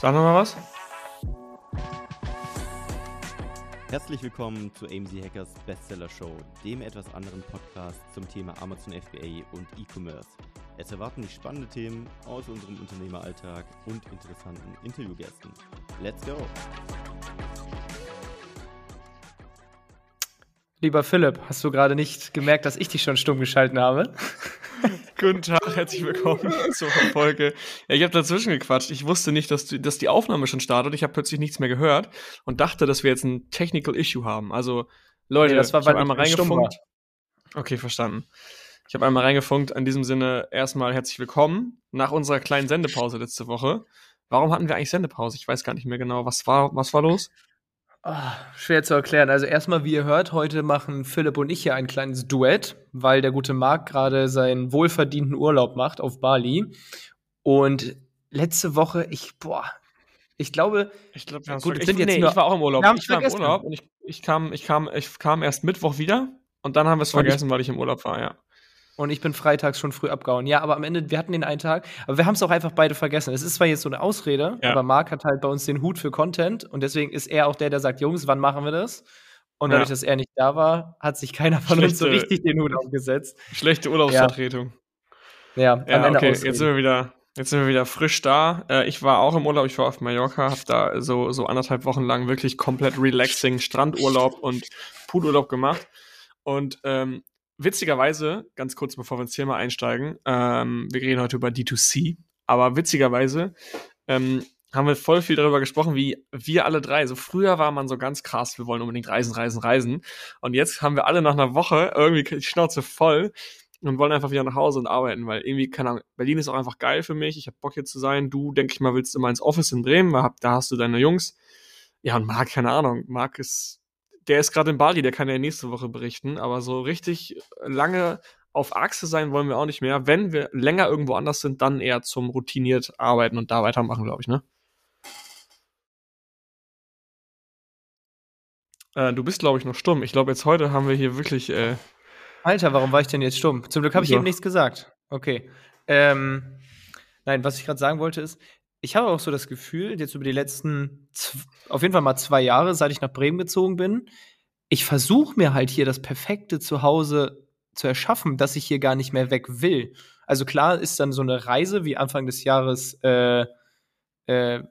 Sag noch mal was. Herzlich willkommen zu AMZ Hackers Bestseller Show, dem etwas anderen Podcast zum Thema Amazon FBA und E-Commerce. Es erwarten dich spannende Themen aus unserem Unternehmeralltag und interessanten Interviewgästen. Let's go! Lieber Philipp, hast du gerade nicht gemerkt, dass ich dich schon stumm geschalten habe? Guten Tag, herzlich willkommen zur Folge. Ja, ich habe dazwischen gequatscht. Ich wusste nicht, dass, dass die Aufnahme schon startet. Ich habe plötzlich nichts mehr gehört und dachte, dass wir jetzt ein Technical Issue haben. Also, Leute, Nee, das war, weil einmal ich stumm reingefunkt. Okay, verstanden. Ich habe einmal reingefunkt. In diesem Sinne erstmal herzlich willkommen nach unserer kleinen Sendepause letzte Woche. Warum hatten wir eigentlich Sendepause? Ich weiß gar nicht mehr genau. Was war, was war los? Ah, schwer zu erklären. Also erstmal, wie ihr hört, heute machen Philipp und ich hier ein kleines Duett, weil der gute Marc gerade seinen wohlverdienten Urlaub macht auf Bali. Und letzte Woche, ich, boah, ich glaube, Ich glaube, wir Gut, es sind ich, jetzt nee, nur- ich war auch im Urlaub. Ich war im vergessen. Urlaub und ich, ich, kam, ich, kam, ich kam erst Mittwoch wieder und dann haben wir es Und ich- vergessen, weil ich im Urlaub war, ja. Und ich bin freitags schon früh abgehauen. Ja, aber am Ende, wir hatten den einen Tag, aber wir haben es auch einfach beide vergessen. Es ist zwar jetzt so eine Ausrede, Ja. aber Marc hat halt bei uns den Hut für Content und deswegen ist er auch der, der sagt, Jungs, wann machen wir das? Und Ja. dadurch, dass er nicht da war, hat sich keiner von uns so Schlechte- richtig den Hut aufgesetzt. Schlechte Urlaubsvertretung. Ja, Ja, Ende okay, Ausreden. jetzt sind wir wieder. Jetzt sind wir wieder frisch da. Äh, ich war auch im Urlaub, ich war auf Mallorca, habe da so, so anderthalb Wochen lang wirklich komplett relaxing Strandurlaub und Poolurlaub gemacht. Und ähm, witzigerweise, ganz kurz bevor wir ins Thema einsteigen, ähm, wir reden heute über D2C, aber witzigerweise ähm, haben wir voll viel darüber gesprochen, wie wir alle drei. So früher war man so ganz krass, wir wollen unbedingt reisen, reisen, reisen. Und jetzt haben wir alle nach einer Woche irgendwie die Schnauze voll und wollen einfach wieder nach Hause und arbeiten, weil irgendwie, keine Ahnung, Berlin ist auch einfach geil für mich. Ich habe Bock hier zu sein. Du, denke ich mal, willst immer ins Office in Bremen, da hast du deine Jungs. Ja, und Marc, keine Ahnung, Marc ist, der ist gerade in Bali, der kann ja nächste Woche berichten, aber so richtig lange auf Achse sein wollen wir auch nicht mehr. Wenn wir länger irgendwo anders sind, dann eher zum routiniert arbeiten und da weitermachen, glaube ich, ne? Äh, du bist, glaube ich, noch stumm. Ich glaube, jetzt heute haben wir hier wirklich, äh, Alter, warum war ich denn jetzt stumm? Zum Glück habe ich So. eben nichts gesagt. Okay. Ähm, nein, was ich gerade sagen wollte ist, ich habe auch so das Gefühl, jetzt über die letzten, auf jeden Fall mal zwei Jahre, seit ich nach Bremen gezogen bin, ich versuche mir halt hier das perfekte Zuhause zu erschaffen, dass ich hier gar nicht mehr weg will. Also klar ist dann so eine Reise wie Anfang des Jahres, äh, äh,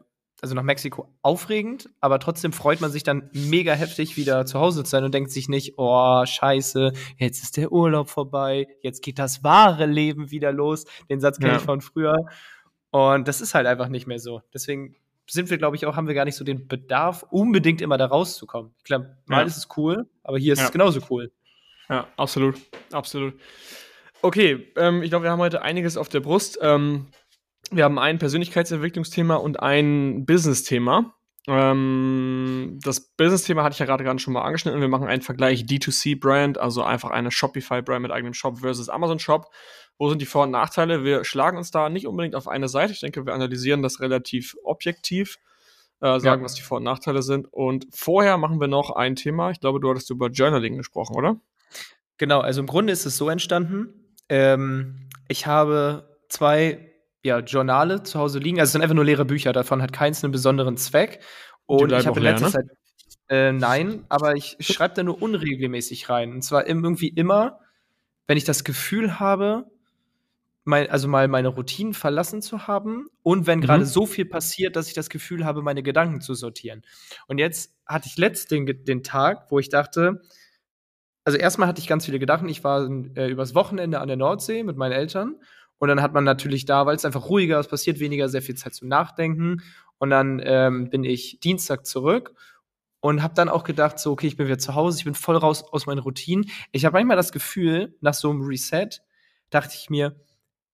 also nach Mexiko aufregend, aber trotzdem freut man sich dann mega heftig wieder zu Hause zu sein und denkt sich nicht, oh, scheiße, jetzt ist der Urlaub vorbei, jetzt geht das wahre Leben wieder los. Den Satz kenne Ja. ich von früher. Und das ist halt einfach nicht mehr so. Deswegen sind wir, glaube ich, auch, haben wir gar nicht so den Bedarf, unbedingt immer da rauszukommen. Ich glaube, mal Ja. ist es cool, aber hier ist Ja. es genauso cool. Ja, absolut. Absolut. Okay, ähm, ich glaube, wir haben heute einiges auf der Brust. Ähm, wir haben ein Persönlichkeitsentwicklungsthema und ein Business-Thema. Ähm, das Business-Thema hatte ich ja gerade gerade schon mal angeschnitten. Wir machen einen Vergleich D2C-Brand, also einfach eine Shopify-Brand mit eigenem Shop versus Amazon-Shop. Wo sind die Vor- und Nachteile? Wir schlagen uns da nicht unbedingt auf eine Seite. Ich denke, wir analysieren das relativ objektiv, äh, sagen, Ja. was die Vor- und Nachteile sind. Und vorher machen wir noch ein Thema. Ich glaube, du hattest über Journaling gesprochen, oder? Genau, also im Grunde ist es so entstanden. Ähm, ich habe zwei ja, Journale zu Hause liegen. Also es sind einfach nur leere Bücher, davon hat keins einen besonderen Zweck. Und ich habe in letzter ne? Zeit. Äh, nein, aber ich schreibe da nur unregelmäßig rein. Und zwar irgendwie immer, wenn ich das Gefühl habe, mein, also mal meine Routinen verlassen zu haben und wenn Mhm. gerade so viel passiert, dass ich das Gefühl habe, meine Gedanken zu sortieren. Und jetzt hatte ich letzt den, den Tag, wo ich dachte, also erstmal hatte ich ganz viele Gedanken. Ich war äh, übers Wochenende an der Nordsee mit meinen Eltern. Und dann hat man natürlich da, weil es einfach ruhiger, es passiert weniger, sehr viel Zeit zum Nachdenken. Und dann ähm, bin ich Dienstag zurück und habe dann auch gedacht, so, okay, ich bin wieder zu Hause, ich bin voll raus aus meinen Routinen. Ich habe manchmal das Gefühl, nach so einem Reset, dachte ich mir,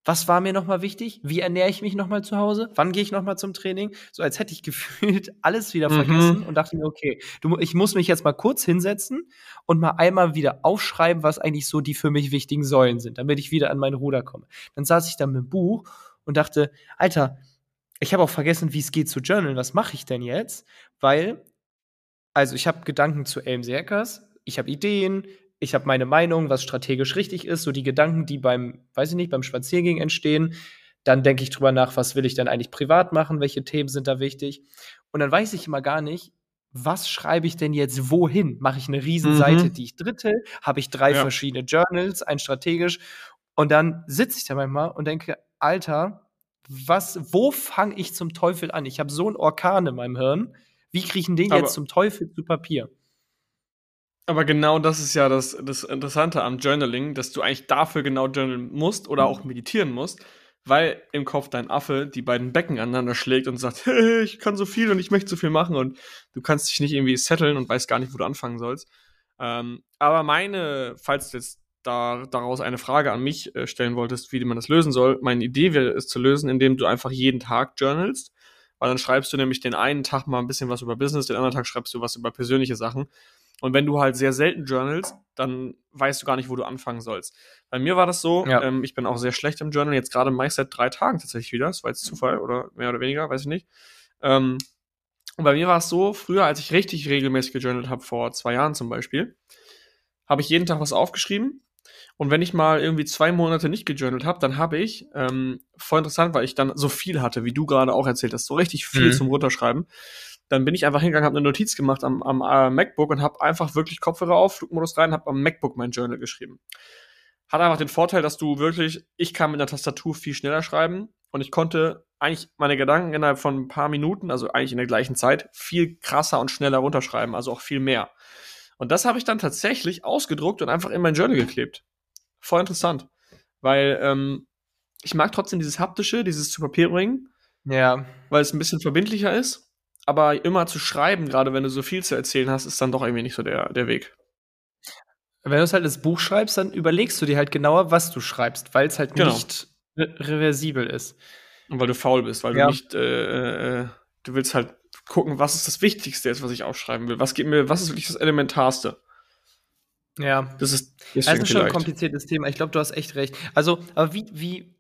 was war mir nochmal wichtig? Wie ernähre ich mich nochmal zu Hause? Wann gehe ich nochmal zum Training? So als hätte ich gefühlt alles wieder Mhm. vergessen und dachte mir, okay, du, ich muss mich jetzt mal kurz hinsetzen und mal einmal wieder aufschreiben, was eigentlich so die für mich wichtigen Säulen sind, damit ich wieder an mein Ruder komme. Dann saß ich da mit dem Buch und dachte, Alter, ich habe auch vergessen, wie es geht zu journalen. Was mache ich denn jetzt? Weil, also ich habe Gedanken zu AMC Hackers, ich habe Ideen, ich habe meine Meinung, was strategisch richtig ist, so die Gedanken, die beim, weiß ich nicht, beim Spaziergehen entstehen. Dann denke ich drüber nach, was will ich denn eigentlich privat machen? Welche Themen sind da wichtig? Und dann weiß ich immer gar nicht, was schreibe ich denn jetzt wohin? Mache ich eine Riesenseite, mhm. die ich dritte? Habe ich drei ja. verschiedene Journals, ein strategisch? Und dann sitze ich da manchmal und denke, Alter, was, wo fange ich zum Teufel an? Ich habe so einen Orkan in meinem Hirn. Wie kriege ich den aber, jetzt zum Teufel zu Papier? Aber genau das ist ja das, das Interessante am Journaling, dass du eigentlich dafür genau journalen musst oder auch meditieren musst, weil im Kopf dein Affe die beiden Becken aneinander schlägt und sagt, hey, ich kann so viel und ich möchte so viel machen und du kannst dich nicht irgendwie setteln und weißt gar nicht, wo du anfangen sollst. Ähm, aber meine, falls du jetzt da, daraus eine Frage an mich äh, stellen wolltest, wie man das lösen soll, meine Idee wäre es zu lösen, indem du einfach jeden Tag journalst, weil dann schreibst du nämlich den einen Tag mal ein bisschen was über Business, den anderen Tag schreibst du was über persönliche Sachen. Und wenn du halt sehr selten journalst, dann weißt du gar nicht, wo du anfangen sollst. Bei mir war das so, ja. ähm, ich bin auch sehr schlecht im Journal, jetzt gerade meist seit drei Tagen tatsächlich wieder. Das war jetzt Zufall oder mehr oder weniger, weiß ich nicht. Ähm, und bei mir war es so, früher, als ich richtig regelmäßig gejournalt habe, vor zwei Jahren zum Beispiel, habe ich jeden Tag was aufgeschrieben. Und wenn ich mal irgendwie zwei Monate nicht gejournalt habe, dann habe ich, ähm, voll interessant, weil ich dann so viel hatte, wie du gerade auch erzählt hast, so richtig viel mhm. zum Runterschreiben, dann bin ich einfach hingegangen, habe eine Notiz gemacht am, am äh, MacBook und habe einfach wirklich Kopfhörer auf, Flugmodus rein, habe am MacBook mein Journal geschrieben. Hat einfach den Vorteil, dass du wirklich, ich kann mit der Tastatur viel schneller schreiben und ich konnte eigentlich meine Gedanken innerhalb von ein paar Minuten, also eigentlich in der gleichen Zeit, viel krasser und schneller runterschreiben, also auch viel mehr. Und das habe ich dann tatsächlich ausgedruckt und einfach in mein Journal geklebt. Voll interessant. Weil ähm, ich mag trotzdem dieses haptische, dieses zu Papier bringen. Ja. Weil es ein bisschen verbindlicher ist aber immer zu schreiben, gerade wenn du so viel zu erzählen hast, ist dann doch irgendwie nicht so der, der Weg. Wenn du es halt als Buch schreibst, dann überlegst du dir halt genauer, was du schreibst, weil es halt genau. nicht re reversibel ist. Und weil du faul bist, weil ja. du nicht, äh, äh, du willst halt gucken, was ist das Wichtigste jetzt, was ich aufschreiben will. Was geht mir, was ist wirklich das Elementarste? Ja. Das ist, das ist schon ein kompliziertes Thema. Ich glaube, du hast echt recht. Also, aber wie, wie,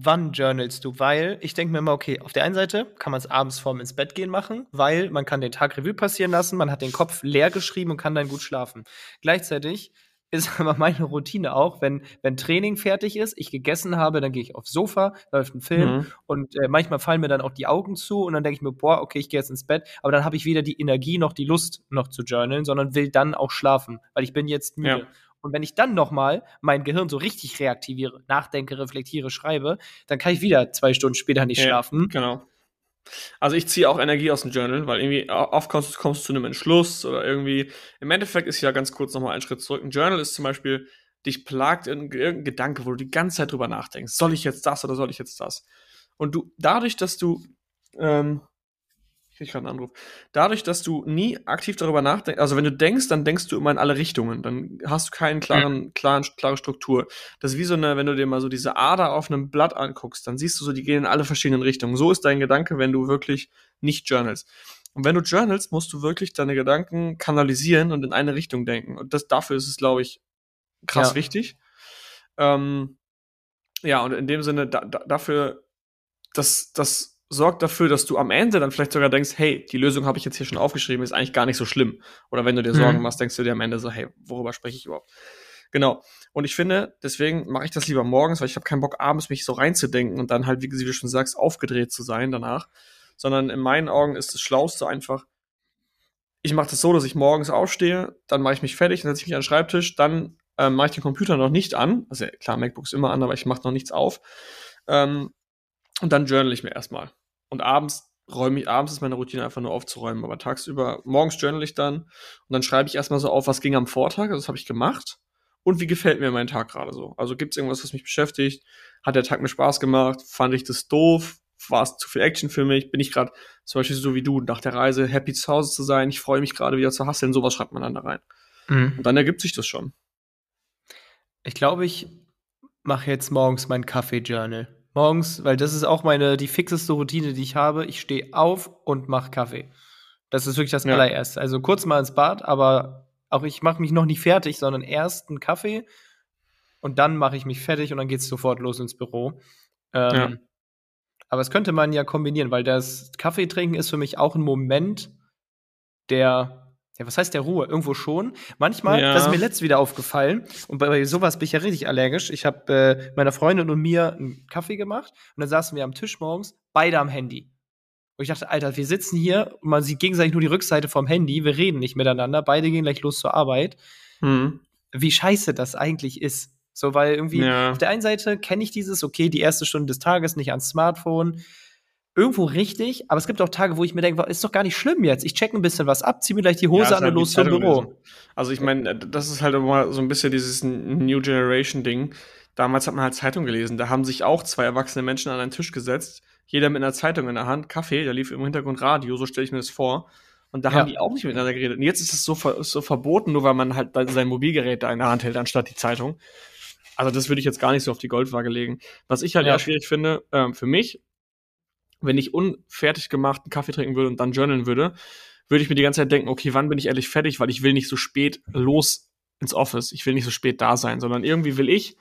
wann journalst du? Weil ich denke mir immer, okay, auf der einen Seite kann man es abends vorm ins Bett gehen machen, weil man kann den Tag Revue passieren lassen, man hat den Kopf leer geschrieben und kann dann gut schlafen. Gleichzeitig ist aber meine Routine auch, wenn, wenn Training fertig ist, ich gegessen habe, dann gehe ich aufs Sofa, läuft ein Film mhm. und äh, manchmal fallen mir dann auch die Augen zu und dann denke ich mir, boah, okay, ich gehe jetzt ins Bett, aber dann habe ich weder die Energie noch die Lust noch zu journalen, sondern will dann auch schlafen, weil ich bin jetzt müde. Ja. Und wenn ich dann nochmal mein Gehirn so richtig reaktiviere, nachdenke, reflektiere, schreibe, dann kann ich wieder zwei Stunden später nicht ja, schlafen. Genau. Also ich ziehe auch Energie aus dem Journal, weil irgendwie oft kommst, kommst du zu einem Entschluss oder irgendwie. Im Endeffekt ist ja ganz kurz nochmal ein Schritt zurück. Ein Journal ist zum Beispiel, dich plagt irgendein Gedanke, wo du die ganze Zeit drüber nachdenkst. Soll ich jetzt das oder soll ich jetzt das? Und du, dadurch, dass du ähm, krieg gerade einen Anruf. Dadurch, dass du nie aktiv darüber nachdenkst, also wenn du denkst, dann denkst du immer in alle Richtungen. Dann hast du keinen klaren, klaren, klare Struktur. Das ist wie so eine, wenn du dir mal so diese Ader auf einem Blatt anguckst, dann siehst du so, die gehen in alle verschiedenen Richtungen. So ist dein Gedanke, wenn du wirklich nicht journalst. Und wenn du journalst, musst du wirklich deine Gedanken kanalisieren und in eine Richtung denken. Und das, dafür ist es, glaube ich, krass ja. wichtig. Ähm, ja, und in dem Sinne, da, da, dafür, dass, dass sorgt dafür, dass du am Ende dann vielleicht sogar denkst, hey, die Lösung habe ich jetzt hier schon aufgeschrieben, ist eigentlich gar nicht so schlimm. Oder wenn du dir Sorgen mhm. machst, denkst du dir am Ende so, hey, worüber spreche ich überhaupt? Genau. Und ich finde, deswegen mache ich das lieber morgens, weil ich habe keinen Bock, abends mich so reinzudenken und dann halt, wie du schon sagst, aufgedreht zu sein danach. Sondern in meinen Augen ist das Schlauste einfach, ich mache das so, dass ich morgens aufstehe, dann mache ich mich fertig, dann setze ich mich an den Schreibtisch, dann ähm, mache ich den Computer noch nicht an. Also klar, MacBooks immer an, aber ich mache noch nichts auf. Ähm, und dann journal ich mir erstmal. Und abends räume ich, abends ist meine Routine einfach nur aufzuräumen, aber tagsüber, morgens journal ich dann und dann schreibe ich erstmal so auf, was ging am Vortag, also das habe ich gemacht und wie gefällt mir mein Tag gerade so. Also gibt es irgendwas, was mich beschäftigt? Hat der Tag mir Spaß gemacht? Fand ich das doof? War es zu viel Action für mich? Bin ich gerade zum Beispiel so wie du nach der Reise happy zu Hause zu sein? Ich freue mich gerade wieder zu hasseln. Sowas schreibt man dann da rein. Mhm. Und dann ergibt sich das schon. Ich glaube, ich mache jetzt morgens mein Kaffee-Journal morgens, weil das ist auch meine, die fixeste Routine, die ich habe. Ich stehe auf und mache Kaffee. Das ist wirklich das ja. allererste. Also kurz mal ins Bad, aber auch ich mache mich noch nicht fertig, sondern erst einen Kaffee und dann mache ich mich fertig und dann geht es sofort los ins Büro. Ähm, ja. Aber es könnte man ja kombinieren, weil das Kaffeetrinken ist für mich auch ein Moment, der ja, was heißt der Ruhe? Irgendwo schon. Manchmal, Ja. das ist mir letztens wieder aufgefallen, und bei, bei sowas bin ich ja richtig allergisch. Ich habe äh, meiner Freundin und mir einen Kaffee gemacht und dann saßen wir am Tisch morgens, beide am Handy. Und ich dachte, Alter, wir sitzen hier und man sieht gegenseitig nur die Rückseite vom Handy, wir reden nicht miteinander, beide gehen gleich los zur Arbeit. Hm. Wie scheiße das eigentlich ist. So, weil irgendwie Ja. auf der einen Seite kenne ich dieses, okay, die erste Stunde des Tages nicht ans Smartphone. Irgendwo richtig, aber es gibt auch Tage, wo ich mir denke, ist doch gar nicht schlimm jetzt. Ich check ein bisschen was ab, zieh mir gleich die Ja, Hose ist an halt und die los zum Büro. Also ich meine, das ist halt immer so ein bisschen dieses New Generation Ding. Damals hat man halt Zeitung gelesen. Da haben sich auch zwei erwachsene Menschen an einen Tisch gesetzt, jeder mit einer Zeitung in der Hand, Kaffee, da lief im Hintergrund Radio, so stelle ich mir das vor. Und da Ja. haben die auch nicht miteinander geredet. Und jetzt ist es so, ver so verboten, nur weil man halt sein Mobilgerät da in der Hand hält, anstatt die Zeitung. Also das würde ich jetzt gar nicht so auf die Goldwaage legen. Was ich halt Ja. eher schwierig finde, ähm, für mich, wenn ich unfertig gemachten Kaffee trinken würde und dann journalen würde, würde ich mir die ganze Zeit denken, okay, wann bin ich ehrlich fertig, weil ich will nicht so spät los ins Office. Ich will nicht so spät da sein, sondern irgendwie will ich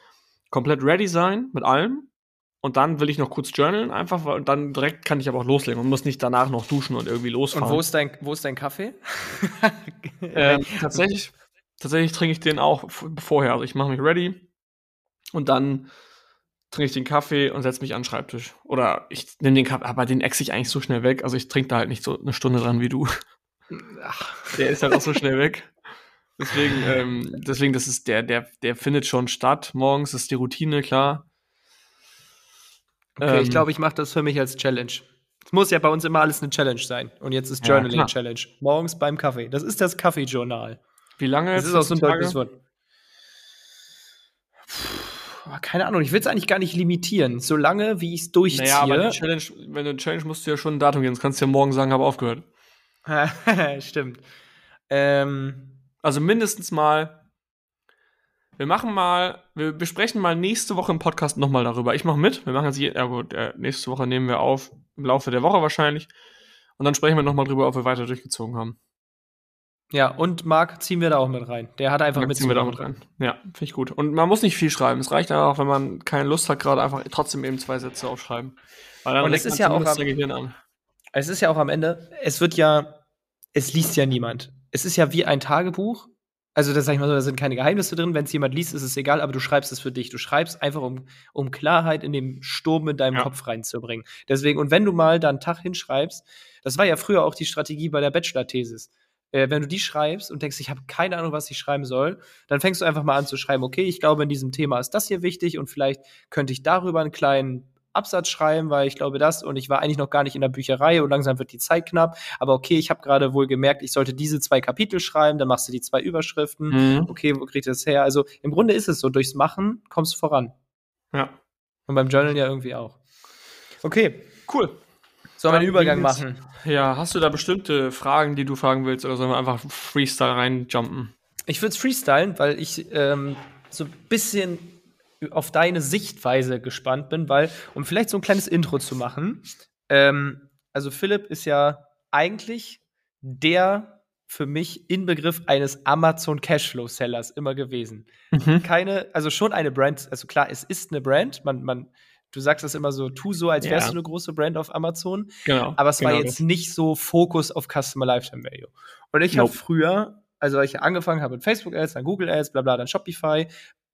komplett ready sein mit allem und dann will ich noch kurz journalen einfach weil- und dann direkt kann ich aber auch loslegen und muss nicht danach noch duschen und irgendwie Und losfahren. wo ist dein, wo ist dein Kaffee? ähm, tatsächlich, tatsächlich trinke ich den auch vorher. Also ich mache mich ready und dann trinke ich den Kaffee und setze mich an den Schreibtisch. Oder ich nehme den Kaffee, aber den exe ich eigentlich so schnell weg. Also ich trinke da halt nicht so eine Stunde dran wie du. Ach, Der ist halt auch so schnell weg. Deswegen, ähm, deswegen, das ist der, der, der findet schon statt. Morgens ist die Routine, klar. okay, ich Ähm, glaube, ich mache das für mich als Challenge. Es muss ja bei uns immer alles eine Challenge sein. Und jetzt ist Ja, Journaling klar. Challenge. Morgens beim Kaffee. Das ist das Kaffee-Journal. Wie lange Das ist auch so ein Tage? Wort. Keine Ahnung, ich will es eigentlich gar nicht limitieren. Solange, wie ich es durchziehe. Naja, aber Challenge, wenn du eine Challenge musst du ja schon ein Datum geben. Sonst kannst du ja morgen sagen, habe aufgehört. Stimmt. Ähm, Also mindestens mal. Wir machen mal, wir besprechen mal nächste Woche im Podcast nochmal darüber. Ich mache mit. Wir machen jetzt, je- ja gut, äh, nächste Woche nehmen wir auf, im Laufe der Woche wahrscheinlich. Und dann sprechen wir nochmal drüber, ob wir weiter durchgezogen haben. Ja, und Marc ziehen wir da auch mit rein. Der hat einfach Dann mit ziehen wir da mit rein. Ja, finde ich gut. Und man muss nicht viel schreiben. Es reicht einfach, wenn man keine Lust hat, gerade einfach trotzdem eben zwei Sätze aufschreiben. Weil dann Und es ist ja auch am- an. Es ist ja auch am Ende, es wird ja, es liest ja niemand. Es ist ja wie ein Tagebuch. Also, das sag ich mal so, da sind keine Geheimnisse drin. Wenn es jemand liest, ist es egal, aber du schreibst es für dich. Du schreibst einfach, um, um Klarheit in dem Sturm in deinem Ja. Kopf reinzubringen. Deswegen, und wenn du mal da einen Tag hinschreibst, das war ja früher auch die Strategie bei der Bachelor-Thesis. Äh, wenn du die schreibst und denkst, ich habe keine Ahnung, was ich schreiben soll, dann fängst du einfach mal an zu schreiben, okay, ich glaube, in diesem Thema ist das hier wichtig und vielleicht könnte ich darüber einen kleinen Absatz schreiben, weil ich glaube das und ich war eigentlich noch gar nicht in der Bücherei und langsam wird die Zeit knapp. Aber okay, ich habe gerade wohl gemerkt, ich sollte diese zwei Kapitel schreiben, dann machst du die zwei Überschriften. Mhm. Okay, wo kriegt ihr das her? Also im Grunde ist es so, durchs Machen kommst du voran. Ja. Und beim Journal ja irgendwie auch. Okay, Cool. Sollen wir einen Übergang machen? Ja, hast du da bestimmte Fragen, die du fragen willst, oder sollen wir einfach Freestyle reinjumpen? Ich würde es freestylen, weil ich ähm, so ein bisschen auf deine Sichtweise gespannt bin, weil, um vielleicht so ein kleines Intro zu machen, ähm, also Philipp ist ja eigentlich der für mich Inbegriff eines Amazon Cashflow Sellers immer gewesen. Mhm. Keine, also schon eine Brand, also klar, es ist eine Brand, man, man, du sagst das immer so, tu so, als wärst Ja. du eine große Brand auf Amazon, Genau. aber es war genau jetzt nicht so Fokus auf Customer Lifetime Value. Und ich habe Nope. früher, also als ich angefangen habe mit Facebook Ads, dann Google Ads, bla bla, dann Shopify,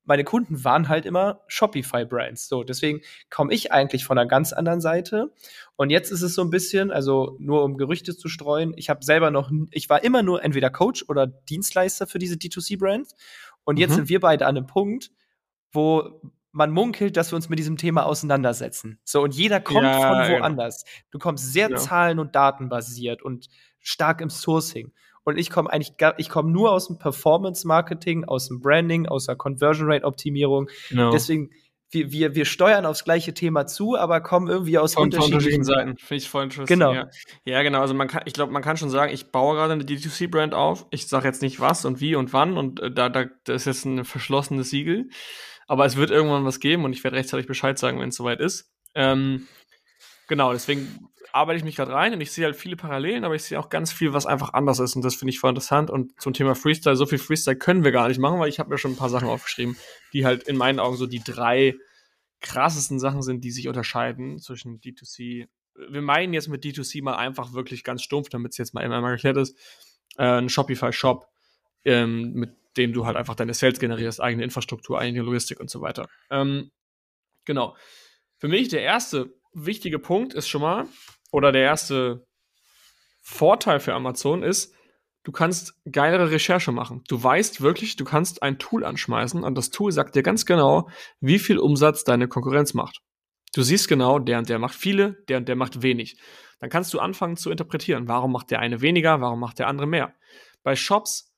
meine Kunden waren halt immer Shopify-Brands. So, deswegen komme ich eigentlich von einer ganz anderen Seite. Und jetzt ist es so ein bisschen, also nur um Gerüchte zu streuen, ich habe selber noch, ich war immer nur entweder Coach oder Dienstleister für diese D2C-Brands. Und jetzt Mhm. sind wir beide an einem Punkt, wo man munkelt, dass wir uns mit diesem Thema auseinandersetzen. So, und jeder kommt Ja, von woanders. Du kommst sehr Ja. zahlen- und datenbasiert und stark im Sourcing. Und ich komme eigentlich, gar, ich komme nur aus dem Performance-Marketing, aus dem Branding, aus der Conversion-Rate-Optimierung. Genau. Deswegen, wir, wir, wir steuern aufs gleiche Thema zu, aber kommen irgendwie aus von unterschiedlichen unterschiedlichen Seiten. Finde ich voll interessant. Genau. Ja. ja, genau. Also man kann, ich glaube, man kann schon sagen, ich baue gerade eine D2C-Brand auf. Ich sage jetzt nicht was und wie und wann und äh, da, da das ist jetzt ein verschlossenes Siegel. Aber es wird irgendwann was geben und ich werde rechtzeitig Bescheid sagen, wenn es soweit ist. Ähm, genau, deswegen arbeite ich mich gerade rein und ich sehe halt viele Parallelen, aber ich sehe auch ganz viel, was einfach anders ist und das finde ich voll interessant. Und zum Thema Freestyle, so viel Freestyle können wir gar nicht machen, weil ich habe mir schon ein paar Sachen aufgeschrieben, die halt in meinen Augen so die drei krassesten Sachen sind, die sich unterscheiden zwischen D2C. Wir meinen jetzt mit D2C mal einfach wirklich ganz stumpf, damit es jetzt mal einmal erklärt ist. äh, einen Shopify-Shop, ähm, mit dem du halt einfach deine Sales generierst, eigene Infrastruktur, eigene Logistik und so weiter. Ähm, genau. Für mich der erste wichtige Punkt ist schon mal, oder der erste Vorteil für Amazon ist, du kannst geilere Recherche machen. Du weißt wirklich, du kannst ein Tool anschmeißen und das Tool sagt dir ganz genau, wie viel Umsatz deine Konkurrenz macht. Du siehst genau, der und der macht viele, der und der macht wenig. Dann kannst du anfangen zu interpretieren, warum macht der eine weniger, warum macht der andere mehr. Bei Shops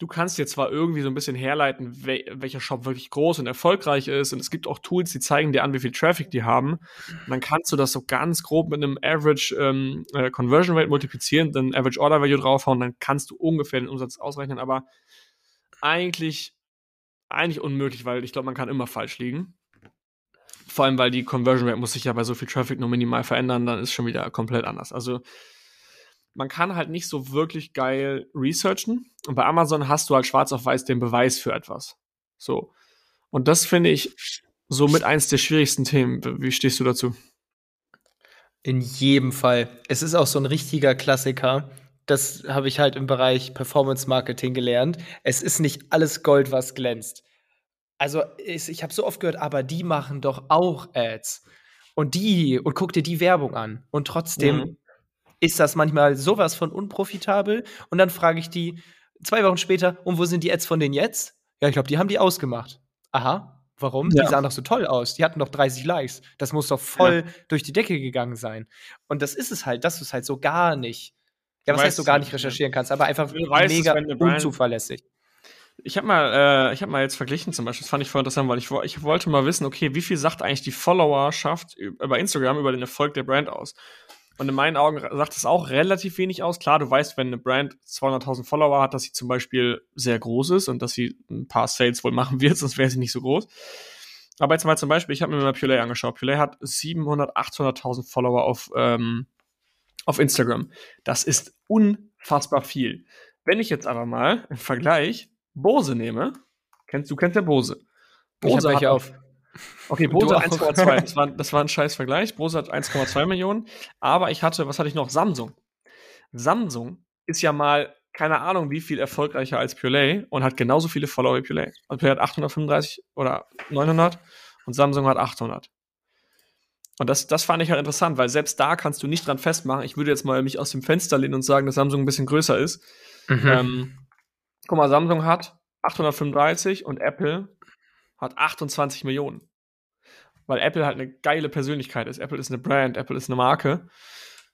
du kannst jetzt zwar irgendwie so ein bisschen herleiten, wel welcher Shop wirklich groß und erfolgreich ist. Und es gibt auch Tools, die zeigen dir an, wie viel Traffic die haben. Und dann kannst du das so ganz grob mit einem Average ähm, äh, Conversion Rate multiplizieren, dann Average Order Value draufhauen, dann kannst du ungefähr den Umsatz ausrechnen. Aber eigentlich, eigentlich unmöglich, weil ich glaube, man kann immer falsch liegen. Vor allem, weil die Conversion Rate muss sich ja bei so viel Traffic nur minimal verändern, dann ist schon wieder komplett anders. Also man kann halt nicht so wirklich geil researchen. Und bei Amazon hast du halt schwarz auf weiß den Beweis für etwas. So. Und das finde ich somit eins der schwierigsten Themen. Wie stehst du dazu? In jedem Fall. Es ist auch so ein richtiger Klassiker. Das habe ich halt im Bereich Performance Marketing gelernt. Es ist nicht alles Gold, was glänzt. Also ich habe so oft gehört, aber die machen doch auch Ads. Und die, und guck dir die Werbung an. Und trotzdem mhm ist das manchmal sowas von unprofitabel. Und dann frage ich die zwei Wochen später, und wo sind die Ads von denen jetzt? Ja, ich glaube, die haben die ausgemacht. Aha. Warum? Ja. Die sahen doch so toll aus. Die hatten doch 30 Likes. Das muss doch voll ja. durch die Decke gegangen sein. Und das ist es halt, dass du es halt so gar nicht. Ja, was heißt du gar nicht recherchieren kannst, aber einfach mega unzuverlässig. Ich habe mal, äh, ich habe mal jetzt verglichen zum Beispiel, das fand ich voll interessant, weil ich, ich wollte mal wissen, okay, wie viel sagt eigentlich die Followerschaft über Instagram über den Erfolg der Brand aus? Und in meinen Augen sagt es auch relativ wenig aus. Klar, du weißt, wenn eine Brand 200.000 Follower hat, dass sie zum Beispiel sehr groß ist und dass sie ein paar Sales wohl machen wird, sonst wäre sie nicht so groß. Aber jetzt mal zum Beispiel, ich habe mir mal Pulay angeschaut. Pulay hat 700, 800.000 Follower auf, ähm, auf Instagram. Das ist unfassbar viel. Wenn ich jetzt aber mal im Vergleich Bose nehme, kennst du kennst ja Bose. Bose ich hat auf. Okay, Bose 1,2. Das war, das war ein scheiß Vergleich. Bose hat 1,2 Millionen. Aber ich hatte, was hatte ich noch? Samsung. Samsung ist ja mal, keine Ahnung, wie viel erfolgreicher als Purelay und hat genauso viele Follower wie Purelay. Also Purelay hat 835 oder 900 und Samsung hat 800. Und das, das fand ich halt interessant, weil selbst da kannst du nicht dran festmachen. Ich würde jetzt mal mich aus dem Fenster lehnen und sagen, dass Samsung ein bisschen größer ist. Mhm. Ähm, guck mal, Samsung hat 835 und Apple hat 28 Millionen. Weil Apple halt eine geile Persönlichkeit ist. Apple ist eine Brand, Apple ist eine Marke.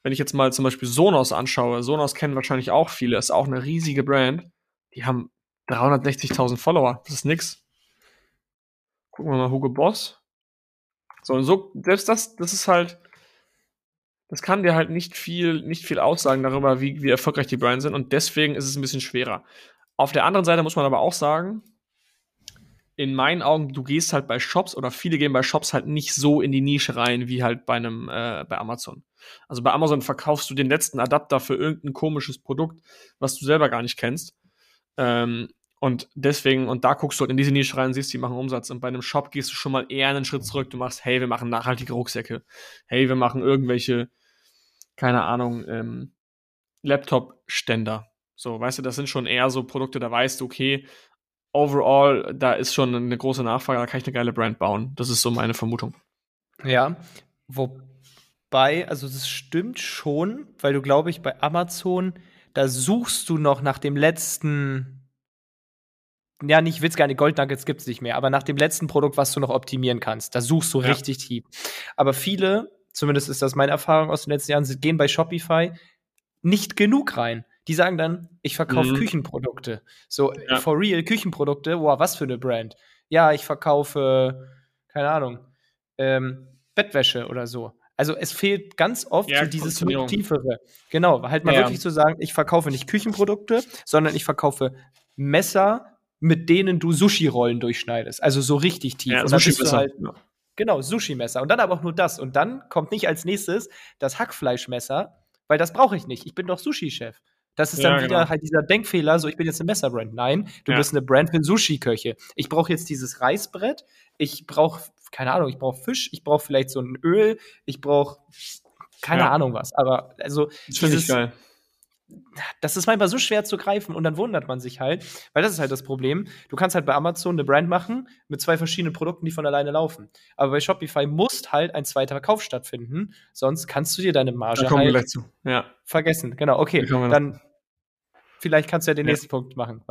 Wenn ich jetzt mal zum Beispiel Sonos anschaue, Sonos kennen wahrscheinlich auch viele, ist auch eine riesige Brand. Die haben 360.000 Follower. Das ist nix. Gucken wir mal Hugo Boss. So, und so, selbst das, das ist halt, das kann dir halt nicht viel, nicht viel aussagen darüber, wie, wie erfolgreich die Brands sind. Und deswegen ist es ein bisschen schwerer. Auf der anderen Seite muss man aber auch sagen, in meinen Augen, du gehst halt bei Shops oder viele gehen bei Shops halt nicht so in die Nische rein wie halt bei einem äh, bei Amazon. Also bei Amazon verkaufst du den letzten Adapter für irgendein komisches Produkt, was du selber gar nicht kennst. Ähm, und deswegen, und da guckst du halt in diese Nische rein, siehst, die machen Umsatz. Und bei einem Shop gehst du schon mal eher einen Schritt zurück. Du machst, hey, wir machen nachhaltige Rucksäcke. Hey, wir machen irgendwelche, keine Ahnung, ähm, Laptop-Ständer. So, weißt du, das sind schon eher so Produkte, da weißt du, okay, overall, da ist schon eine große Nachfrage, da kann ich eine geile Brand bauen. Das ist so meine Vermutung. Ja, wobei, also das stimmt schon, weil du, glaube ich, bei Amazon, da suchst du noch nach dem letzten, ja, nicht Witz, keine Goldnuggets gibt es nicht mehr, aber nach dem letzten Produkt, was du noch optimieren kannst. Da suchst du ja. richtig tief. Aber viele, zumindest ist das meine Erfahrung aus den letzten Jahren, gehen bei Shopify nicht genug rein. Die sagen dann, ich verkaufe mhm. Küchenprodukte. So, ja. for real, Küchenprodukte, wow, was für eine Brand. Ja, ich verkaufe, keine Ahnung, ähm, Bettwäsche oder so. Also es fehlt ganz oft ja, so dieses tiefere. Genau, halt mal ja. wirklich zu sagen, ich verkaufe nicht Küchenprodukte, sondern ich verkaufe Messer, mit denen du Sushi-Rollen durchschneidest. Also so richtig tief. Ja, Sushi-Messer. Halt, genau, Sushi-Messer. Und dann aber auch nur das. Und dann kommt nicht als nächstes das Hackfleischmesser, weil das brauche ich nicht. Ich bin doch Sushi-Chef. Das ist ja, dann wieder genau. halt dieser Denkfehler, so ich bin jetzt eine Messerbrand. Nein, du ja. bist eine Brand für Sushi-Köche. Ich brauche jetzt dieses Reisbrett, ich brauche, keine Ahnung, ich brauche Fisch, ich brauche vielleicht so ein Öl, ich brauche keine ja. Ahnung was. Aber also das finde ich geil. das ist manchmal so schwer zu greifen und dann wundert man sich halt, weil das ist halt das Problem. Du kannst halt bei Amazon eine Brand machen mit zwei verschiedenen Produkten, die von alleine laufen. Aber bei Shopify muss halt ein zweiter Verkauf stattfinden, sonst kannst du dir deine Marge halt gleich zu. Ja. vergessen. Genau, okay. Dann vielleicht kannst du ja den Ja. nächsten Punkt machen.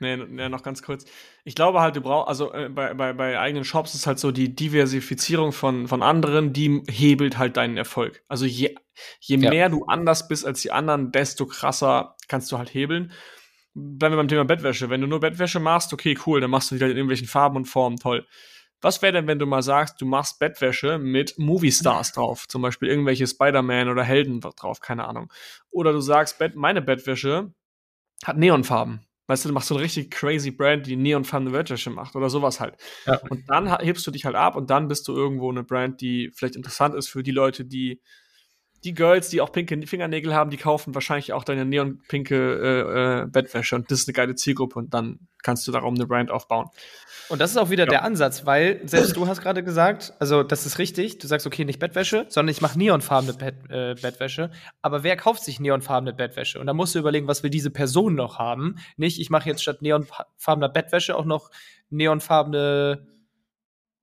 Nee, nee, noch ganz kurz. Ich glaube halt, du brauchst, also äh, bei, bei, bei eigenen Shops ist halt so die Diversifizierung von, von anderen, die hebelt halt deinen Erfolg. Also je, je Ja. mehr du anders bist als die anderen, desto krasser kannst du halt hebeln. Bleiben wir beim Thema Bettwäsche. Wenn du nur Bettwäsche machst, okay, cool, dann machst du die halt in irgendwelchen Farben und Formen, toll. Was wäre denn, wenn du mal sagst, du machst Bettwäsche mit Movie-Stars drauf? Zum Beispiel irgendwelche Spider-Man oder Helden drauf, keine Ahnung. Oder du sagst, meine Bettwäsche hat Neonfarben. Weißt du, du machst so eine richtig crazy Brand, die neonfarbene Bettwäsche macht oder sowas halt. Ja. Und dann hebst du dich halt ab und dann bist du irgendwo eine Brand, die vielleicht interessant ist für die Leute, die die Girls, die auch pinke Fingernägel haben, die kaufen wahrscheinlich auch deine neonpinke äh, äh, Bettwäsche und das ist eine geile Zielgruppe und dann kannst du darum eine Brand aufbauen. Und das ist auch wieder Ja. der Ansatz, weil selbst du hast gerade gesagt, also das ist richtig, du sagst, okay, nicht Bettwäsche, sondern ich mache neonfarbene Bett, äh, Bettwäsche. Aber wer kauft sich neonfarbene Bettwäsche? Und da musst du überlegen, was will diese Person noch haben? Nicht, ich mache jetzt statt neonfarbener Bettwäsche auch noch neonfarbene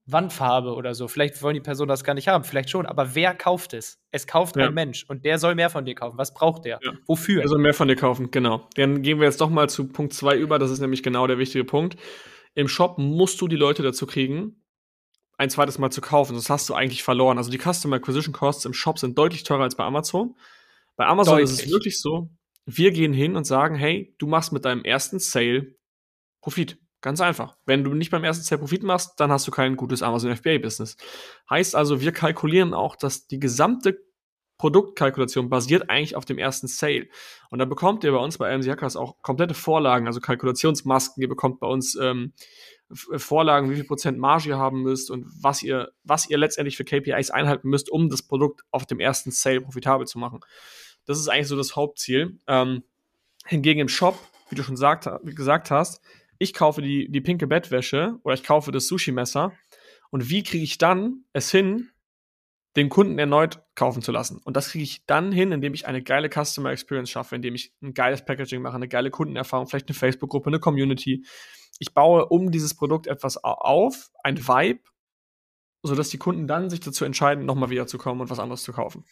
Wandfarbe oder so. Vielleicht wollen die Personen das gar nicht haben, vielleicht schon. Aber wer kauft es? Es kauft Ja. ein Mensch und der soll mehr von dir kaufen. Was braucht der? Ja. Wofür? Also mehr von dir kaufen, genau. Dann gehen wir jetzt doch mal zu Punkt 2 über, das ist nämlich genau der wichtige Punkt. Im Shop musst du die Leute dazu kriegen, ein zweites Mal zu kaufen. Das hast du eigentlich verloren. Also die Customer Acquisition Costs im Shop sind deutlich teurer als bei Amazon. Bei Amazon ist es Deutlich. wirklich so, wir gehen hin und sagen, hey, du machst mit deinem ersten Sale Profit. Ganz einfach. Wenn du nicht beim ersten Sale Profit machst, dann hast du kein gutes Amazon FBA Business. Heißt also, wir kalkulieren auch, dass die gesamte Produktkalkulation basiert eigentlich auf dem ersten Sale. Und da bekommt ihr bei uns bei AMC Hackers auch komplette Vorlagen, also Kalkulationsmasken. Ihr bekommt bei uns ähm, F- Vorlagen, wie viel Prozent Marge ihr haben müsst und was ihr, was ihr letztendlich für KPIs einhalten müsst, um das Produkt auf dem ersten Sale profitabel zu machen. Das ist eigentlich so das Hauptziel. Ähm, hingegen im Shop, wie du schon sagt, gesagt hast, ich kaufe die, die pinke Bettwäsche oder ich kaufe das Sushi-Messer und wie kriege ich dann es hin, den Kunden erneut kaufen zu lassen. Und das kriege ich dann hin, indem ich eine geile Customer Experience schaffe, indem ich ein geiles Packaging mache, eine geile Kundenerfahrung, vielleicht eine Facebook-Gruppe, eine Community. Ich baue um dieses Produkt etwas au- auf, ein Vibe, sodass die Kunden dann sich dazu entscheiden, nochmal wieder zu kommen und was anderes zu kaufen.